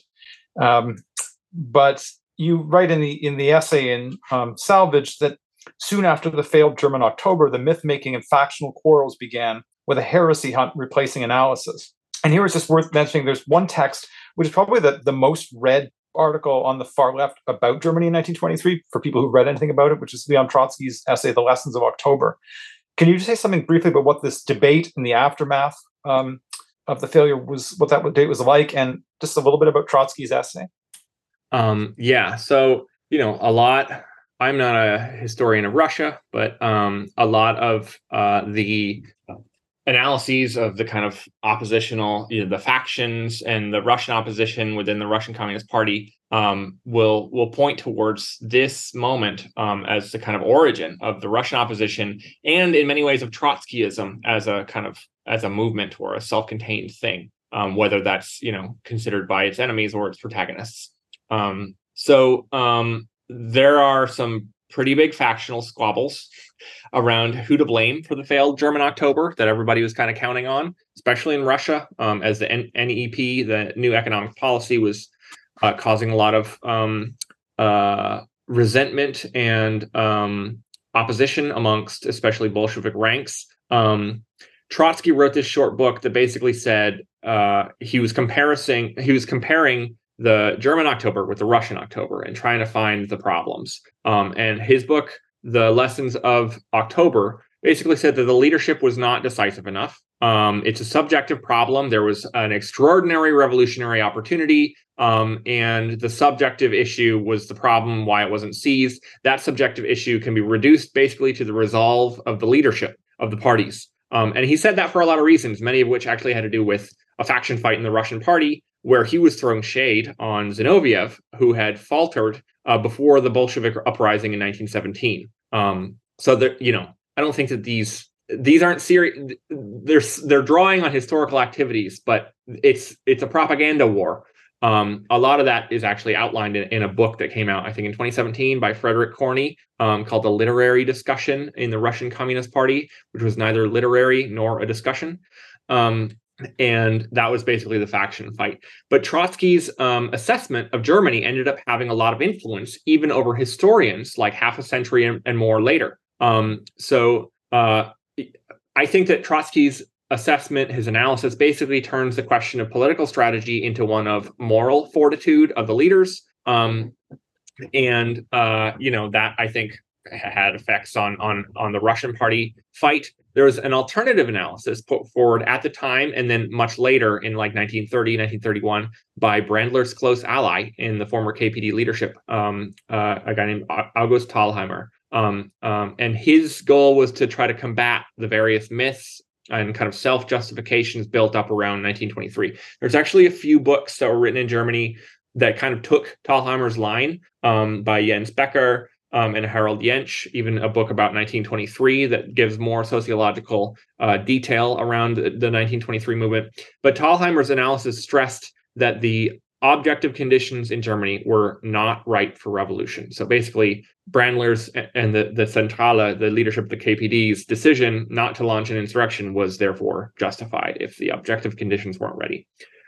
Um, but you write in the in the essay in um, Salvage that soon after the failed German October, the myth making and factional quarrels began with a heresy hunt replacing analysis. And here it's just worth mentioning there's one text, which is probably the, the most read article on the far left about Germany in 1923 for people who read anything about it, which is Leon Trotsky's essay, The Lessons of October. Can you say something briefly about what this debate in the aftermath um, of the failure was, what that date was like, and just a little bit about Trotsky's essay? Um, yeah. So, you know, a lot, I'm not a historian of Russia, but um, a lot of uh, the analyses of the kind of oppositional, you know, the factions and the Russian opposition within the Russian Communist Party um, will will point towards this moment um, as the kind of origin of the Russian opposition, and in many ways of Trotskyism as a kind of as a movement or a self-contained thing, um, whether that's you know considered by its enemies or its protagonists. Um, so um, there are some pretty big factional squabbles around who to blame for the failed German October that everybody was kind of counting on, especially in Russia, um, as the N- NEP, the new economic policy, was uh, causing a lot of um, uh, resentment and um, opposition amongst especially Bolshevik ranks. Um, Trotsky wrote this short book that basically said uh, he was comparing he was comparing the German October with the Russian October and trying to find the problems. Um, and his book, The Lessons of October, basically said that the leadership was not decisive enough. Um, it's a subjective problem. There was an extraordinary revolutionary opportunity, um, and the subjective issue was the problem why it wasn't seized. That subjective issue can be reduced basically to the resolve of the leadership of the parties. Um, and he said that for a lot of reasons, many of which actually had to do with a faction fight in the Russian party, where he was throwing shade on Zinoviev, who had faltered uh, before the Bolshevik uprising in 1917. Um, so that you know, I don't think that these these aren't serious. They're they're drawing on historical activities, but it's it's a propaganda war. Um, a lot of that is actually outlined in, in, a book that came out, I think, in 2017 by Frederick Corney, um, called "The Literary Discussion in the Russian Communist Party," which was neither literary nor a discussion. Um, and that was basically the faction fight. But Trotsky's um, assessment of Germany ended up having a lot of influence, even over historians, like half a century and, and more later. Um, so uh, I think that Trotsky's assessment, his analysis, basically turns the question of political strategy into one of moral fortitude of the leaders. Um, and uh, you know that I think had effects on on on the Russian party fight. There was an alternative analysis put forward at the time and then much later in like 1930, 1931 by Brandler's close ally in the former KPD leadership, um, uh, a guy named August Thalheimer. Um, um, and his goal was to try to combat the various myths and kind of self justifications built up around 1923. There's actually a few books that were written in Germany that kind of took Thalheimer's line um, by Jens Becker um, and Harald Jentsch, even a book about 1923 that gives more sociological uh, detail around the, the 1923 movement. But Thalheimer's analysis stressed that the objective conditions in Germany were not right for revolution. So basically, Brandler's and the, the Centrale, the leadership of the KPD's decision not to launch an insurrection was therefore justified if the objective conditions weren't ready.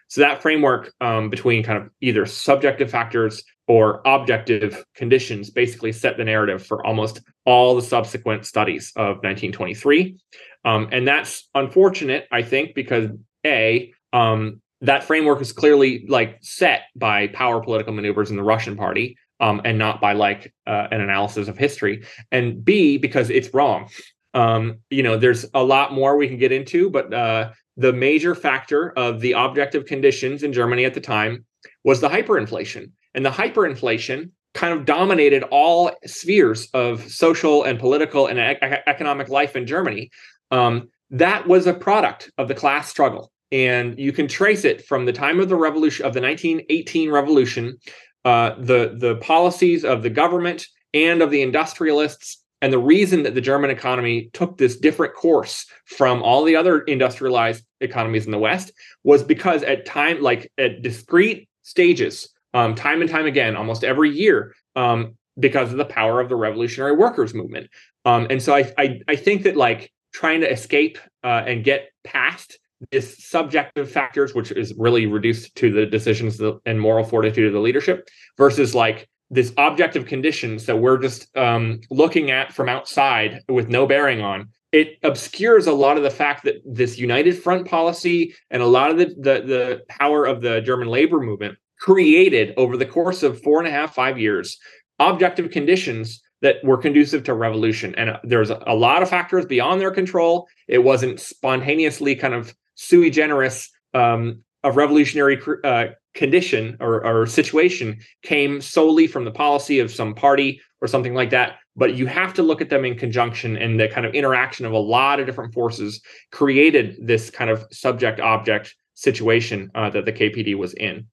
So that framework um, between kind of either subjective factors or objective conditions basically set the narrative for almost all the subsequent studies of 1923. Um, and that's unfortunate, I think, because A, um, that framework is clearly like set by power political maneuvers in the Russian party. Um, and not by like uh, an analysis of history, and B because it's wrong. Um, you know, there's a lot more we can get into, but uh, the major factor of the objective conditions in Germany at the time was the hyperinflation. And the hyperinflation kind of dominated all spheres of social and political and e- economic life in Germany. Um, that was a product of the class struggle. And you can trace it from the time of the revolution of the 1918 revolution, uh, the, the policies of the government and of the industrialists and the reason that the German economy took this different course from all the other industrialized economies in the West was because at time, like at discrete stages, um, time and time again, almost every year, um, because of the power of the revolutionary workers movement. Um, and so I, I, I think that like trying to escape uh, and get past this subjective factors, which is really reduced to the decisions and moral fortitude of the leadership, versus like this objective conditions that we're just um, looking at from outside with no bearing on it obscures a lot of the fact that this united front policy and a lot of the, the, the power of the german labor movement created over the course of four and a half five years objective conditions that were conducive to revolution. And there's a lot of factors beyond their control. It wasn't spontaneously kind of sui generis um, a revolutionary uh, condition or, or situation came solely from the policy of some party or something like that. But you have to look at them in conjunction and the kind of interaction of a lot of different forces created this kind of subject object situation uh, that the kpd was in.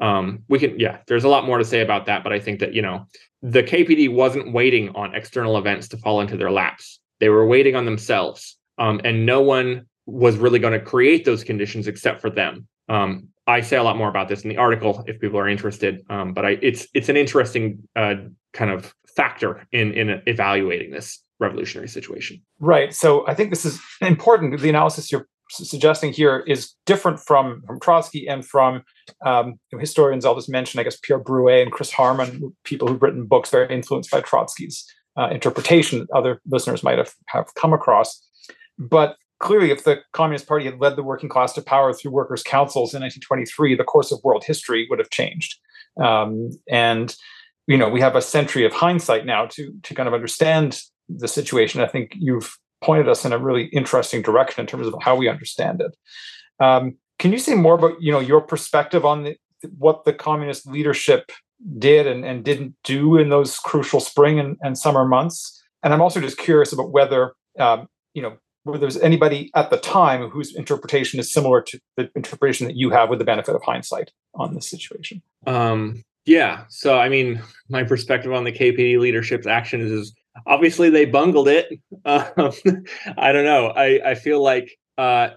Um, we can yeah there's a lot more to say about that but i think that you know the kpd wasn't waiting on external events to fall into their laps. They were waiting on themselves. Um, and no one was really going to create those conditions except for them. Um, I say a lot more about this in the article if people are interested. Um, but I, it's it's an interesting uh, kind of factor in in evaluating this revolutionary situation. Right. So I think this is important. The analysis you're suggesting here is different from from Trotsky and from um, historians. I'll just mention, I guess, Pierre Broué and Chris Harman, people who've written books very influenced by Trotsky's uh, interpretation. Other listeners might have have come across, but clearly, if the Communist Party had led the working class to power through workers' councils in 1923, the course of world history would have changed. Um, and you know, we have a century of hindsight now to to kind of understand the situation. I think you've pointed us in a really interesting direction in terms of how we understand it. Um, can you say more about you know your perspective on the, what the communist leadership did and, and didn't do in those crucial spring and, and summer months? And I'm also just curious about whether um, you know whether there's anybody at the time whose interpretation is similar to the interpretation that you have with the benefit of hindsight on this situation. Um, yeah. So, I mean, my perspective on the KPD leadership's actions is obviously they bungled it. Um, I don't know. I, I feel like uh,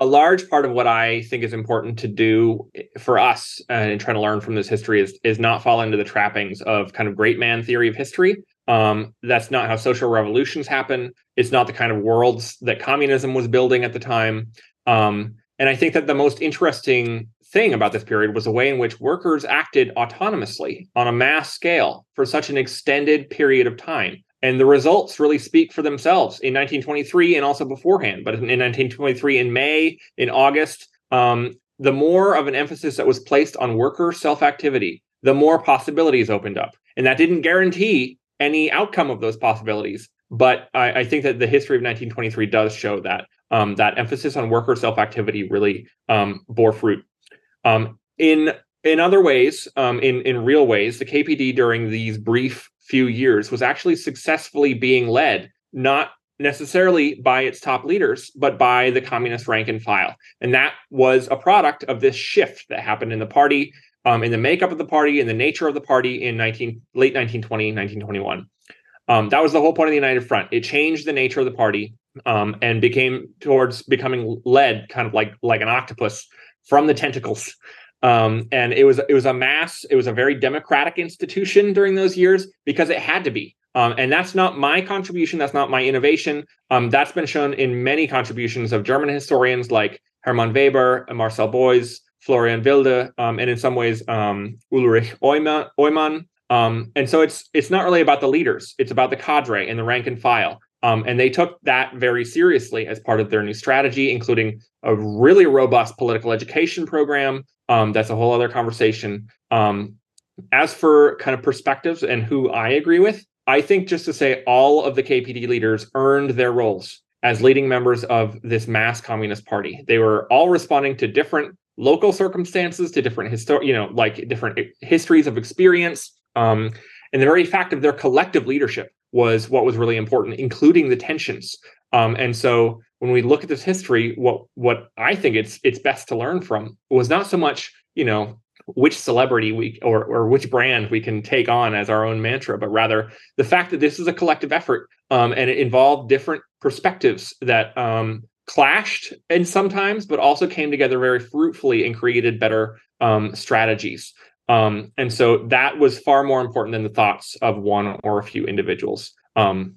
a large part of what I think is important to do for us uh, in trying to learn from this history is is not fall into the trappings of kind of great man theory of history. Um, that's not how social revolutions happen. It's not the kind of worlds that communism was building at the time. Um, and I think that the most interesting thing about this period was the way in which workers acted autonomously on a mass scale for such an extended period of time. And the results really speak for themselves in 1923 and also beforehand. But in 1923, in May, in August, um, the more of an emphasis that was placed on worker self activity, the more possibilities opened up. And that didn't guarantee any outcome of those possibilities. But I, I think that the history of 1923 does show that um, that emphasis on worker self activity really um, bore fruit. Um, in in other ways, um, in in real ways, the KPD during these brief few years was actually successfully being led not necessarily by its top leaders, but by the communist rank and file, and that was a product of this shift that happened in the party um, in the makeup of the party and the nature of the party in 19 late 1920 1921 um, that was the whole point of the united front. It changed the nature of the party um, and became towards becoming led kind of like like an octopus from the tentacles. Um, and it was it was a mass it was a very democratic institution during those years because it had to be. Um, and that's not my contribution that's not my innovation. Um, that's been shown in many contributions of german historians like hermann weber and marcel Bois florian wilde um, and in some ways um, ulrich Eumann. Um, and so it's it's not really about the leaders it's about the cadre and the rank and file um, and they took that very seriously as part of their new strategy, including a really robust political education program. Um, that's a whole other conversation. Um, as for kind of perspectives and who I agree with, I think just to say all of the KPD leaders earned their roles as leading members of this mass communist party. They were all responding to different local circumstances, to different history, you know, like different histories of experience. Um, and the very fact of their collective leadership was what was really important, including the tensions. Um, and so when we look at this history, what what I think it's it's best to learn from was not so much, you know, which celebrity we or or which brand we can take on as our own mantra, but rather the fact that this is a collective effort um, and it involved different perspectives that um, clashed and sometimes, but also came together very fruitfully and created better um, strategies. Um, and so that was far more important than the thoughts of one or a few individuals. Um,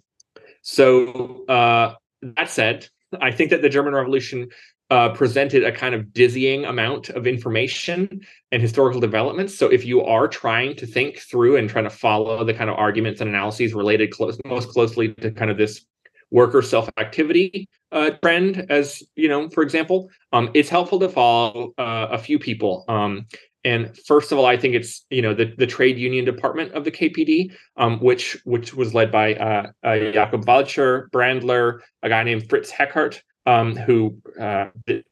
so uh, that said, I think that the German Revolution uh, presented a kind of dizzying amount of information and historical developments. So if you are trying to think through and trying to follow the kind of arguments and analyses related close, most closely to kind of this worker self-activity uh, trend, as you know, for example, um, it's helpful to follow uh, a few people. Um, and first of all, I think it's you know the, the trade union department of the KPD, um, which which was led by uh, uh, Jakob Walcher, Brandler, a guy named Fritz Heckert, um, who uh,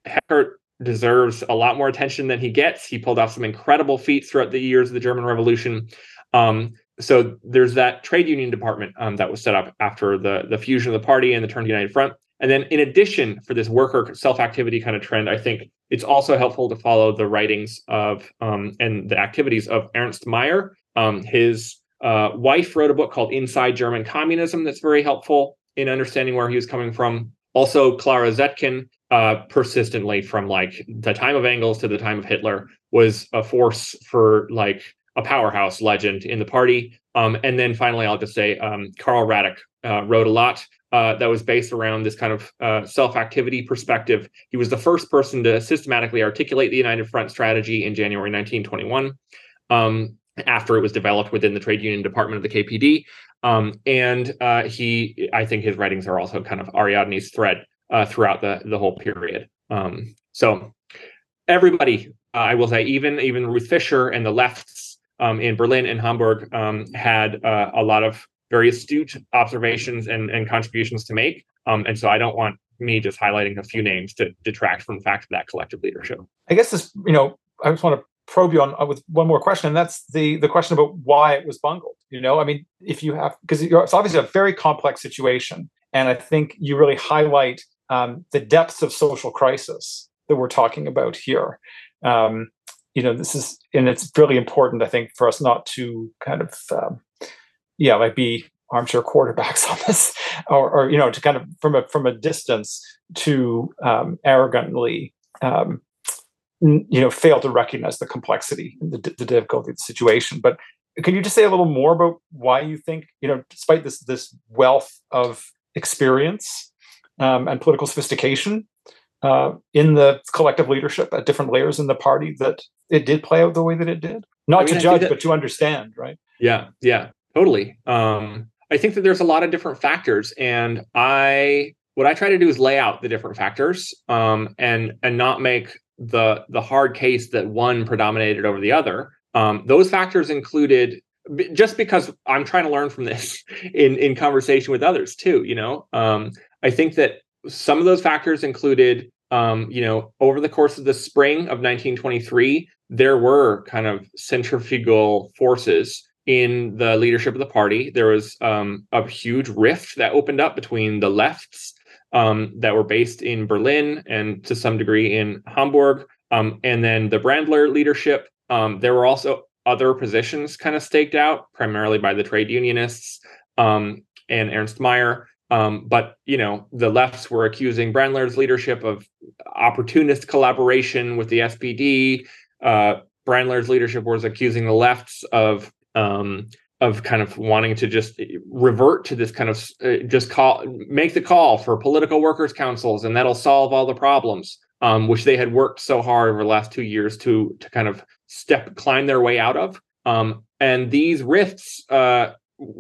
Heckert deserves a lot more attention than he gets. He pulled off some incredible feats throughout the years of the German Revolution. Um, so there's that trade union department um, that was set up after the the fusion of the party and the Turned United Front. And then, in addition, for this worker self activity kind of trend, I think it's also helpful to follow the writings of um, and the activities of Ernst meyer Um, his uh, wife wrote a book called Inside German Communism that's very helpful in understanding where he was coming from. Also, Clara Zetkin, uh, persistently from like the time of Engels to the time of Hitler, was a force for like a powerhouse legend in the party. Um, and then finally, I'll just say um, Karl Radek uh, wrote a lot uh, that was based around this kind of uh, self-activity perspective. He was the first person to systematically articulate the United Front strategy in January 1921, um, after it was developed within the trade union department of the KPD. Um, and uh, he, I think, his writings are also kind of Ariadne's thread uh, throughout the the whole period. Um, so everybody, uh, I will say, even even Ruth Fischer and the lefts um, in Berlin and Hamburg um, had a lot of very astute observations and, and contributions to make. Um, and so I don't want me just highlighting a few names to detract from the fact of that collective leadership. I guess this, you know, I just want to probe you on uh, with one more question, and that's the the question about why it was bungled. You know, I mean, if you have because it's obviously a very complex situation, and I think you really highlight um, the depths of social crisis that we're talking about here. Um, you know, this is, and it's really important, I think, for us not to kind of um, yeah, like be armchair quarterbacks on this, or, or, you know, to kind of from a from a distance to um, arrogantly, um, n- you know, fail to recognize the complexity, the, the difficulty of the situation. But can you just say a little more about why you think, you know, despite this this wealth of experience um, and political sophistication uh, in the collective leadership at different layers in the party, that it did play out the way that it did? Not I mean, to judge, but to understand, right? Yeah, yeah. Totally. Um, I think that there's a lot of different factors, and I what I try to do is lay out the different factors um, and and not make the the hard case that one predominated over the other. Um, those factors included just because I'm trying to learn from this in in conversation with others too. You know, um, I think that some of those factors included, um, you know, over the course of the spring of 1923, there were kind of centrifugal forces in the leadership of the party. There was um, a huge rift that opened up between the lefts um, that were based in Berlin and to some degree in Hamburg, um, and then the Brandler leadership Um, there were also other positions kind of staked out, primarily by the trade unionists um, and Ernst Meyer. Um, but you know, the lefts were accusing Brandler's leadership of opportunist collaboration with the SPD. Uh, Brandler's leadership was accusing the lefts of um, of kind of wanting to just revert to this kind of uh, just call make the call for political workers councils and that'll solve all the problems um, which they had worked so hard over the last two years to to kind of step climb their way out of. Um, and these rifts uh,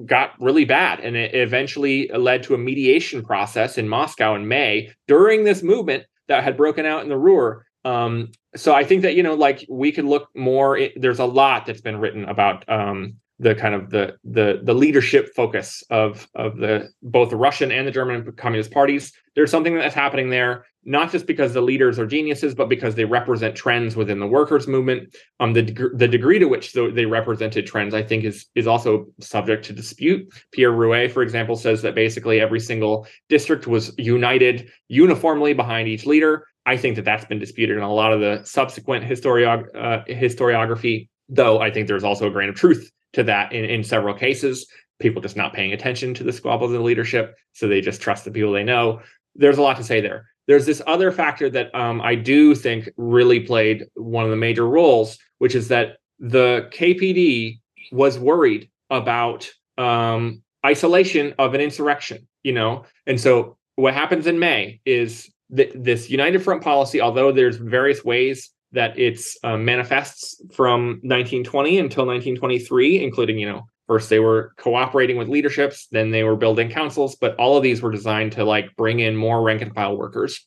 got really bad and it eventually led to a mediation process in moscow in may during this movement that had broken out in the ruhr um, so i think that you know like we could look more it, there's a lot that's been written about um, the kind of the the the leadership focus of of the both the Russian and the German communist parties. There's something that's happening there, not just because the leaders are geniuses, but because they represent trends within the workers' movement. Um, the deg- the degree to which they represented trends, I think, is is also subject to dispute. Pierre Broué, for example, says that basically every single district was united uniformly behind each leader. I think that that's been disputed in a lot of the subsequent historiog- uh, historiography. Though I think there's also a grain of truth to that in, in several cases. People just not paying attention to the squabbles in leadership. So they just trust the people they know. There's a lot to say there. There's this other factor that um, I do think really played one of the major roles, which is that the KPD was worried about um, isolation of an insurrection, you know? And so what happens in May is that this United Front policy, although there's various ways that it's uh, manifests from 1920 until 1923, including, you know, first they were cooperating with leaderships, then they were building councils, but all of these were designed to like bring in more rank and file workers.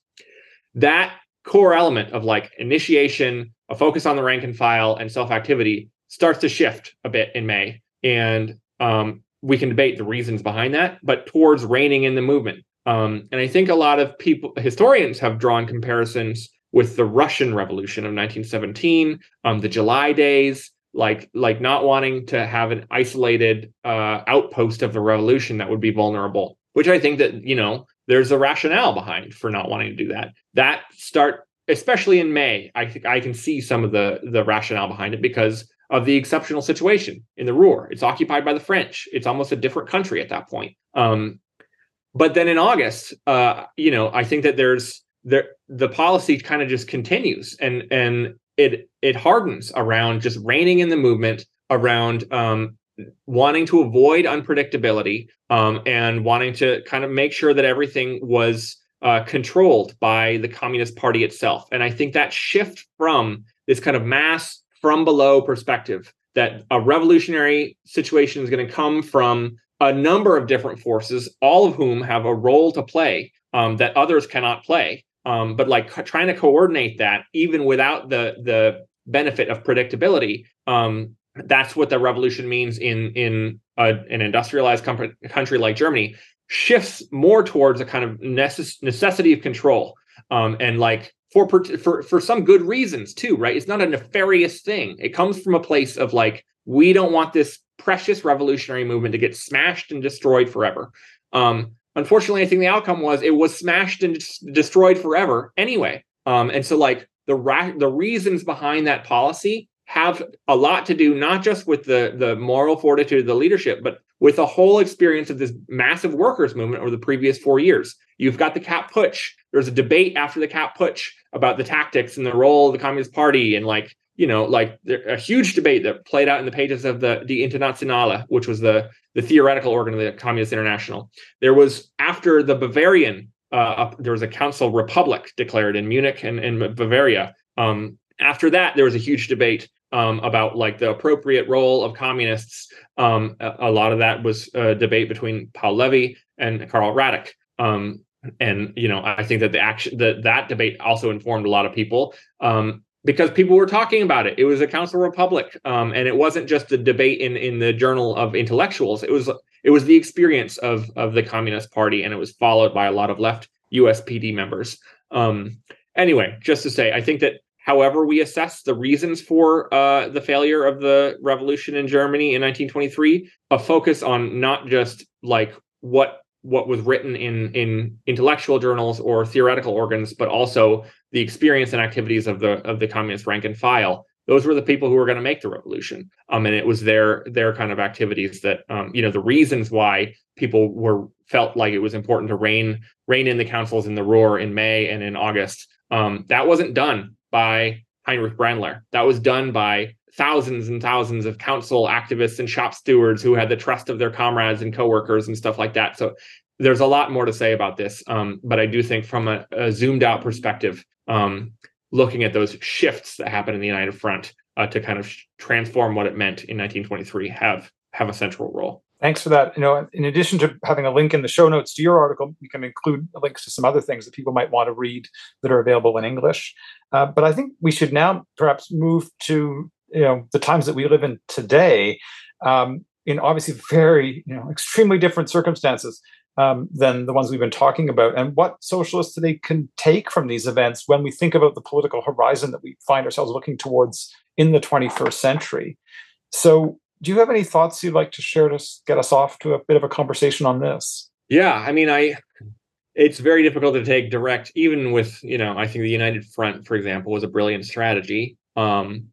That core element of like initiation, a focus on the rank and file, and self activity starts to shift a bit in May. And um, we can debate the reasons behind that, but towards reining in the movement. Um, and I think a lot of people, historians, have drawn comparisons with the Russian Revolution of 1917, um, the July days, like like not wanting to have an isolated uh, outpost of the revolution that would be vulnerable. Which I think that you know there's a rationale behind for not wanting to do that. That start especially in May, I think I can see some of the the rationale behind it because of the exceptional situation in the Ruhr. It's occupied by the French. It's almost a different country at that point. Um, but then in August, uh, you know, I think that there's the the policy kind of just continues and and it it hardens around just reining in the movement around um, wanting to avoid unpredictability um, and wanting to kind of make sure that everything was uh, controlled by the communist party itself. And i think that shift from this kind of mass from below perspective that a revolutionary situation is going to come from a number of different forces all of whom have a role to play um, that others cannot play. Um, but like co- trying to coordinate that even without the the benefit of predictability um, that's what the revolution means in in a, an industrialized com- country like germany shifts more towards a kind of necess- necessity of control um, and like for, for for some good reasons too right? It's not a nefarious thing. It comes from a place of like we don't want this precious revolutionary movement to get smashed and destroyed forever um, unfortunately, I think the outcome was it was smashed and destroyed forever anyway. Um, and so, like the ra- the reasons behind that policy have a lot to do not just with the the moral fortitude of the leadership, but with the whole experience of this massive workers movement over the previous four years. You've got the Kapp Putsch. There's a debate after the Kapp Putsch about the tactics and the role of the Communist Party and like you know, like a huge debate that played out in the pages of the the Internationale, which was the the theoretical organ of the Communist International. There was after the Bavarian, uh, there was a council republic declared in Munich and in Bavaria. Um, after that, there was a huge debate um, about like the appropriate role of communists. Um, a, a, lot of that was a debate between Paul Levi and Karl Radek. Um, and you know, I think that the action that that debate also informed a lot of people. Because people were talking about it. It was a council republic, um, and it wasn't just a debate in in the journal of intellectuals. It was it was the experience of of the Communist Party, and it was followed by a lot of left USPD members. Um, anyway, just to say, I think that however we assess the reasons for uh, the failure of the revolution in Germany in 1923, a focus on not just like what what was written in in intellectual journals or theoretical organs, but also the experience and activities of the of the communist rank and file those were the people who were going to make the revolution. Um, and it was their their kind of activities that um, you know the reasons why people were felt like it was important to rein rein in the councils in the Ruhr in May and in August. Um, that wasn't done by Heinrich Brandler. That was done by thousands and thousands of council activists and shop stewards who had the trust of their comrades and coworkers and stuff like that. So there's a lot more to say about this, um, but I do think from a, a zoomed out perspective, um, looking at those shifts that happened in the United Front uh, to kind of transform what it meant in 1923 have have a central role. Thanks for that. You know, in addition to having a link in the show notes to your article, we can include links to some other things that people might want to read that are available in English. Uh, but I think we should now perhaps move to you know the times that we live in today, um, in obviously very you know extremely different circumstances um, than the ones we've been talking about, and what socialists today can take from these events when we think about the political horizon that we find ourselves looking towards in the 21st century. So, do you have any thoughts you'd like to share to get us off to a bit of a conversation on this? Yeah, I mean, I it's very difficult to take direct, even with you know, I think the United Front, for example, was a brilliant strategy. Um,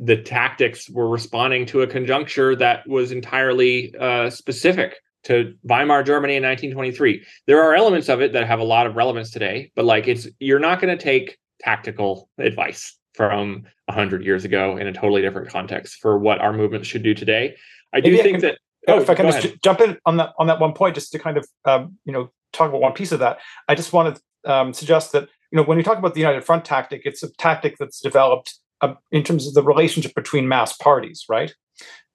the tactics were responding to a conjuncture that was entirely uh, specific to Weimar Germany in 1923. There are elements of it that have a lot of relevance today, but like it's you're not going to take tactical advice from 100 years ago in a totally different context for what our movement should do today. I do Maybe think I can, that oh, if I can just j- jump in on that on that one point just to kind of um, you know talk about one piece of that. I just want to um, suggest that you know when you talk about the United Front tactic, it's a tactic that's developed uh, in terms of the relationship between mass parties, right?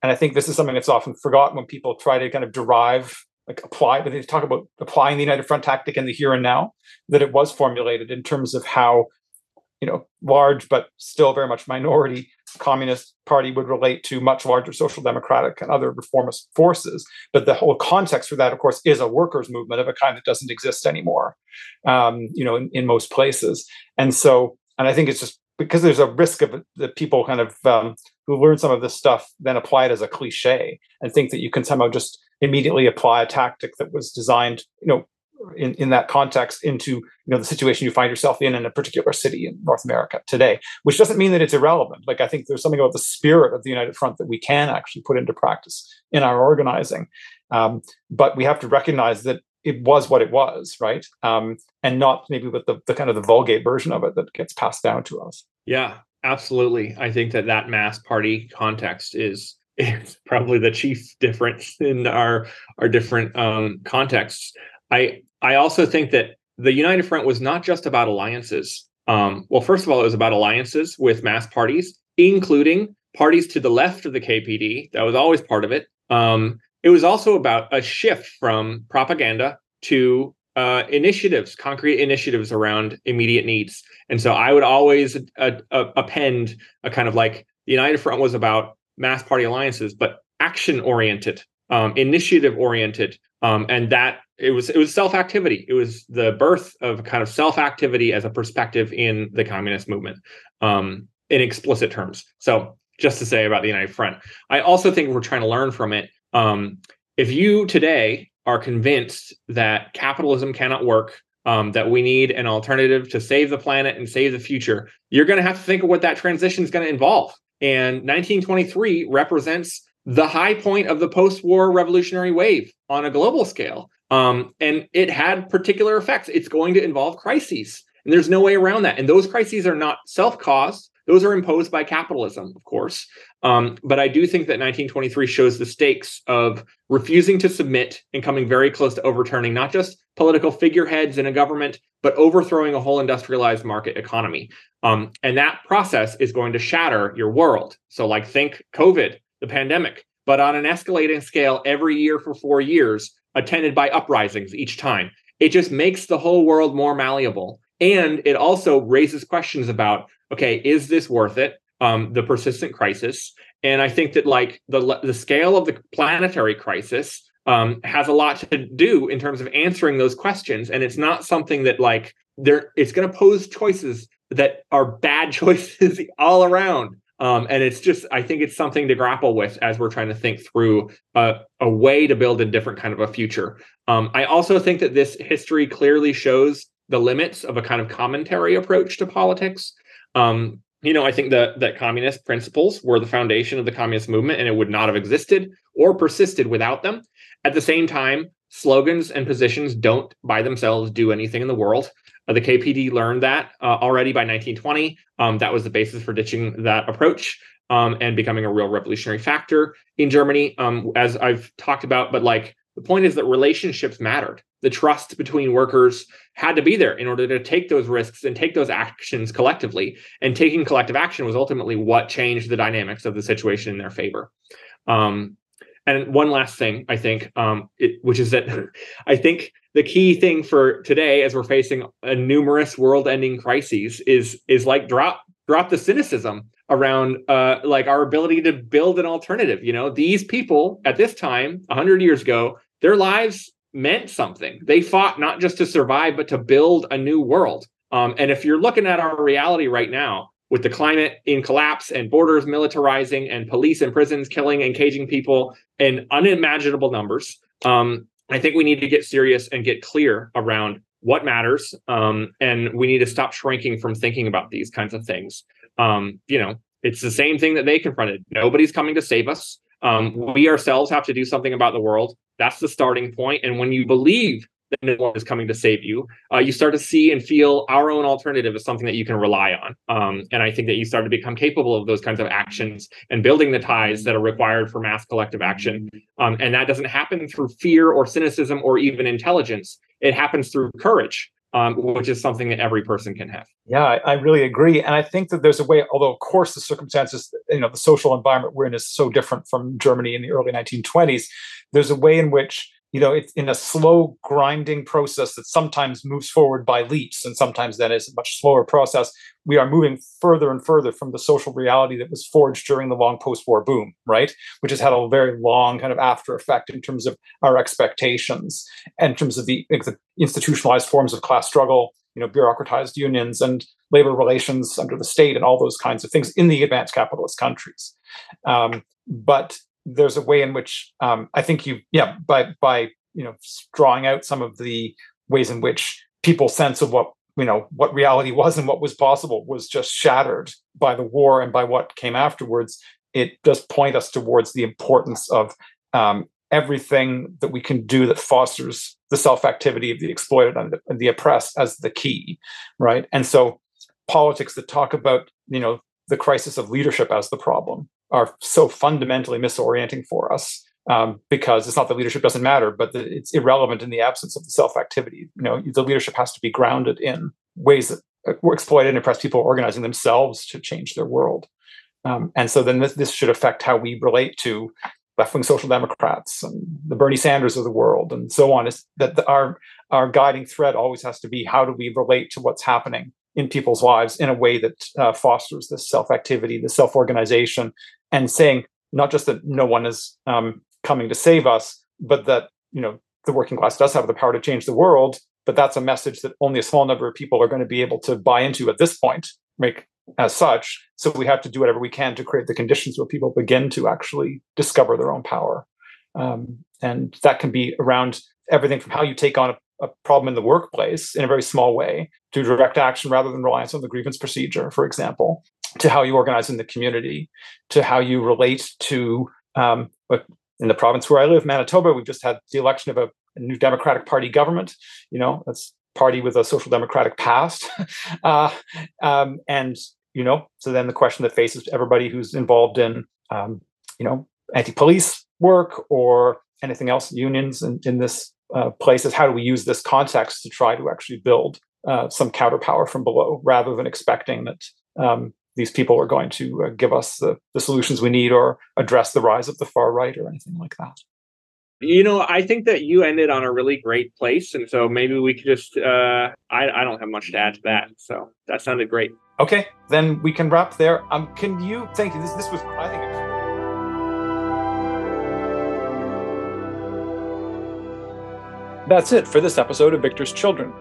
And I think this is something that's often forgotten when people try to kind of derive, like apply, but they talk about applying the United Front tactic in the here and now, that it was formulated in terms of how, you know, large but still very much minority communist party would relate to much larger social democratic and other reformist forces. But the whole context for that, of course, is a workers' movement of a kind that doesn't exist anymore, um, you know, in, in most places. And so, and I think it's just because there's a risk of the people kind of um, who learn some of this stuff then apply it as a cliche and think that you can somehow just immediately apply a tactic that was designed, you know, in, in that context into you know the situation you find yourself in in a particular city in North America today, which doesn't mean that it's irrelevant. Like I think there's something about the spirit of the United Front that we can actually put into practice in our organizing, um, but we have to recognize that it was what it was, right? Um, and not maybe with the, the kind of the vulgate version of it that gets passed down to us. Yeah, absolutely. I think that that mass party context is is probably the chief difference in our our different um, contexts. I I also think that the United Front was not just about alliances. Um, well, first of all, it was about alliances with mass parties, including parties to the left of the KPD. That was always part of it. Um, it was also about a shift from propaganda to uh, initiatives, concrete initiatives around immediate needs. And so I would always uh, uh, append a kind of like the United Front was about mass party alliances, but action oriented, um, initiative oriented, um, and that it was it was self activity. It was the birth of kind of self activity as a perspective in the communist movement, um, in explicit terms. So just to say about the United Front, I also think we're trying to learn from it um, if you today are convinced that capitalism cannot work, um, that we need an alternative to save the planet and save the future, you're going to have to think of what that transition is going to involve. And 1923 represents the high point of the post-war revolutionary wave on a global scale. Um, and it had particular effects. It's going to involve crises, and there's no way around that. And those crises are not self-caused; those are imposed by capitalism, of course. Um, but I do think that 1923 shows the stakes of refusing to submit and coming very close to overturning not just political figureheads in a government, but overthrowing a whole industrialized market economy. Um, and that process is going to shatter your world. So, like, think COVID, the pandemic, but on an escalating scale every year for four years, attended by uprisings each time. It just makes the whole world more malleable. And it also raises questions about okay, is this worth it? Um, the persistent crisis, and I think that like the the scale of the planetary crisis um, has a lot to do in terms of answering those questions, and it's not something that like there it's going to pose choices that are bad choices all around. Um, and it's just, I think it's something to grapple with as we're trying to think through a, a way to build a different kind of a future. Um, I also think that this history clearly shows the limits of a kind of commentary approach to politics. Um, you know, I think that that communist principles were the foundation of the communist movement, and it would not have existed or persisted without them. At the same time, slogans and positions don't by themselves do anything in the world. Uh, the KPD learned that uh, already by 1920. Um, that was the basis for ditching that approach um, and becoming a real revolutionary factor in Germany, um, as I've talked about. But like the point is that relationships mattered. The trust between workers had to be there in order to take those risks and take those actions collectively. And taking collective action was ultimately what changed the dynamics of the situation in their favor. Um, and one last thing, I think, um, it, which is that I think the key thing for today, as we're facing a numerous world-ending crises, is is like drop drop the cynicism around uh, like our ability to build an alternative. You know, these people at this time, hundred years ago, their lives meant something. They fought not just to survive, but to build a new world. Um, and if you're looking at our reality right now, with the climate in collapse and borders militarizing and police and prisons killing and caging people in unimaginable numbers. Um, I think we need to get serious and get clear around what matters. Um, and we need to stop shrinking from thinking about these kinds of things. Um, you know, it's the same thing that they confronted. Nobody's coming to save us. Um, we ourselves have to do something about the world. That's the starting point. And when you believe that no one is coming to save you, uh, you start to see and feel our own alternative as something that you can rely on. Um, and I think that you start to become capable of those kinds of actions and building the ties that are required for mass collective action. Um, and that doesn't happen through fear or cynicism or even intelligence. It happens through courage. Um, which is something that every person can have. Yeah, I, I, really agree, and I think that there's a way. Although, of course, the circumstances, you know, the social environment we're in is so different from Germany in the early 1920s. There's a way in which you know it's in a slow grinding process that sometimes moves forward by leaps and sometimes then is a much slower process. We are moving further and further from the social reality that was forged during the long post-war boom right? Which has had a very long kind of after effect in terms of our expectations and in terms of the, the institutionalized forms of class struggle you know bureaucratized unions and labor relations under the state and all those kinds of things in the advanced capitalist countries. Um, but there's a way in which um, I think you, yeah, by by you know drawing out some of the ways in which people's sense of what you know what reality was and what was possible was just shattered by the war and by what came afterwards. It does point us towards the importance of um, everything that we can do that fosters the self activity of the exploited and the, and the oppressed as the key, right? And so politics that talk about you know the crisis of leadership as the problem are so fundamentally misorienting for us um, because it's not that leadership doesn't matter, but the, it's irrelevant in the absence of the self activity. You know, the leadership has to be grounded in ways that uh, exploited and oppressed people organizing themselves to change their world. Um, and so then this, this should affect how we relate to left wing social democrats and the Bernie Sanders of the world and so on. Is that the, our our guiding thread always has to be how do we relate to what's happening in people's lives in a way that uh, fosters this self activity, the self organization, and saying not just that no one is um, coming to save us, but that you know the working class does have the power to change the world. But that's a message that only a small number of people are going to be able to buy into at this point, make as such. So we have to do whatever we can to create the conditions where people begin to actually discover their own power, um, and that can be around everything from how you take on a a problem in the workplace in a very small way to direct action rather than reliance on the grievance procedure, for example, to how you organize in the community, to how you relate to um, in the province where I live, Manitoba, we've just had the election of a, a new Democratic Party government. You know, that's party with a social democratic past, uh, um, and you know, so then the question that faces everybody who's involved in um, you know anti-police work or anything else, unions in, in this uh, is how do we use this context to try to actually build uh, some counterpower from below rather than expecting that um, these people are going to uh, give us the, the solutions we need or address the rise of the far right or anything like that. You know i think that you ended on a really great place and so maybe we could just uh, I, I don't have much to add to that so that sounded great. Okay then we can wrap there. Um can you thank you this this was i think That's it for this episode of Victor's Children.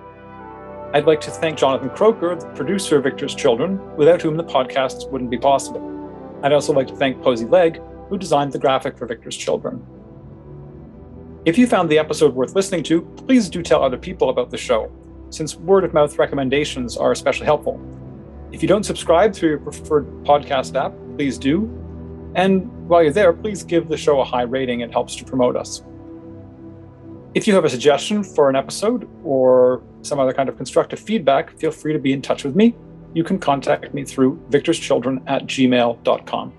I'd like to thank Jonathan Croker, the producer of Victor's Children, without whom the podcast wouldn't be possible. I'd also like to thank Posey Legg, who designed the graphic for Victor's Children. If you found the episode worth listening to, please do tell other people about the show, since word of mouth recommendations are especially helpful. If you don't subscribe through your preferred podcast app, please do. And while you're there, please give the show a high rating. It helps to promote us. If you have a suggestion for an episode or some other kind of constructive feedback, feel free to be in touch with me. You can contact me through victorschildren at gmail.com.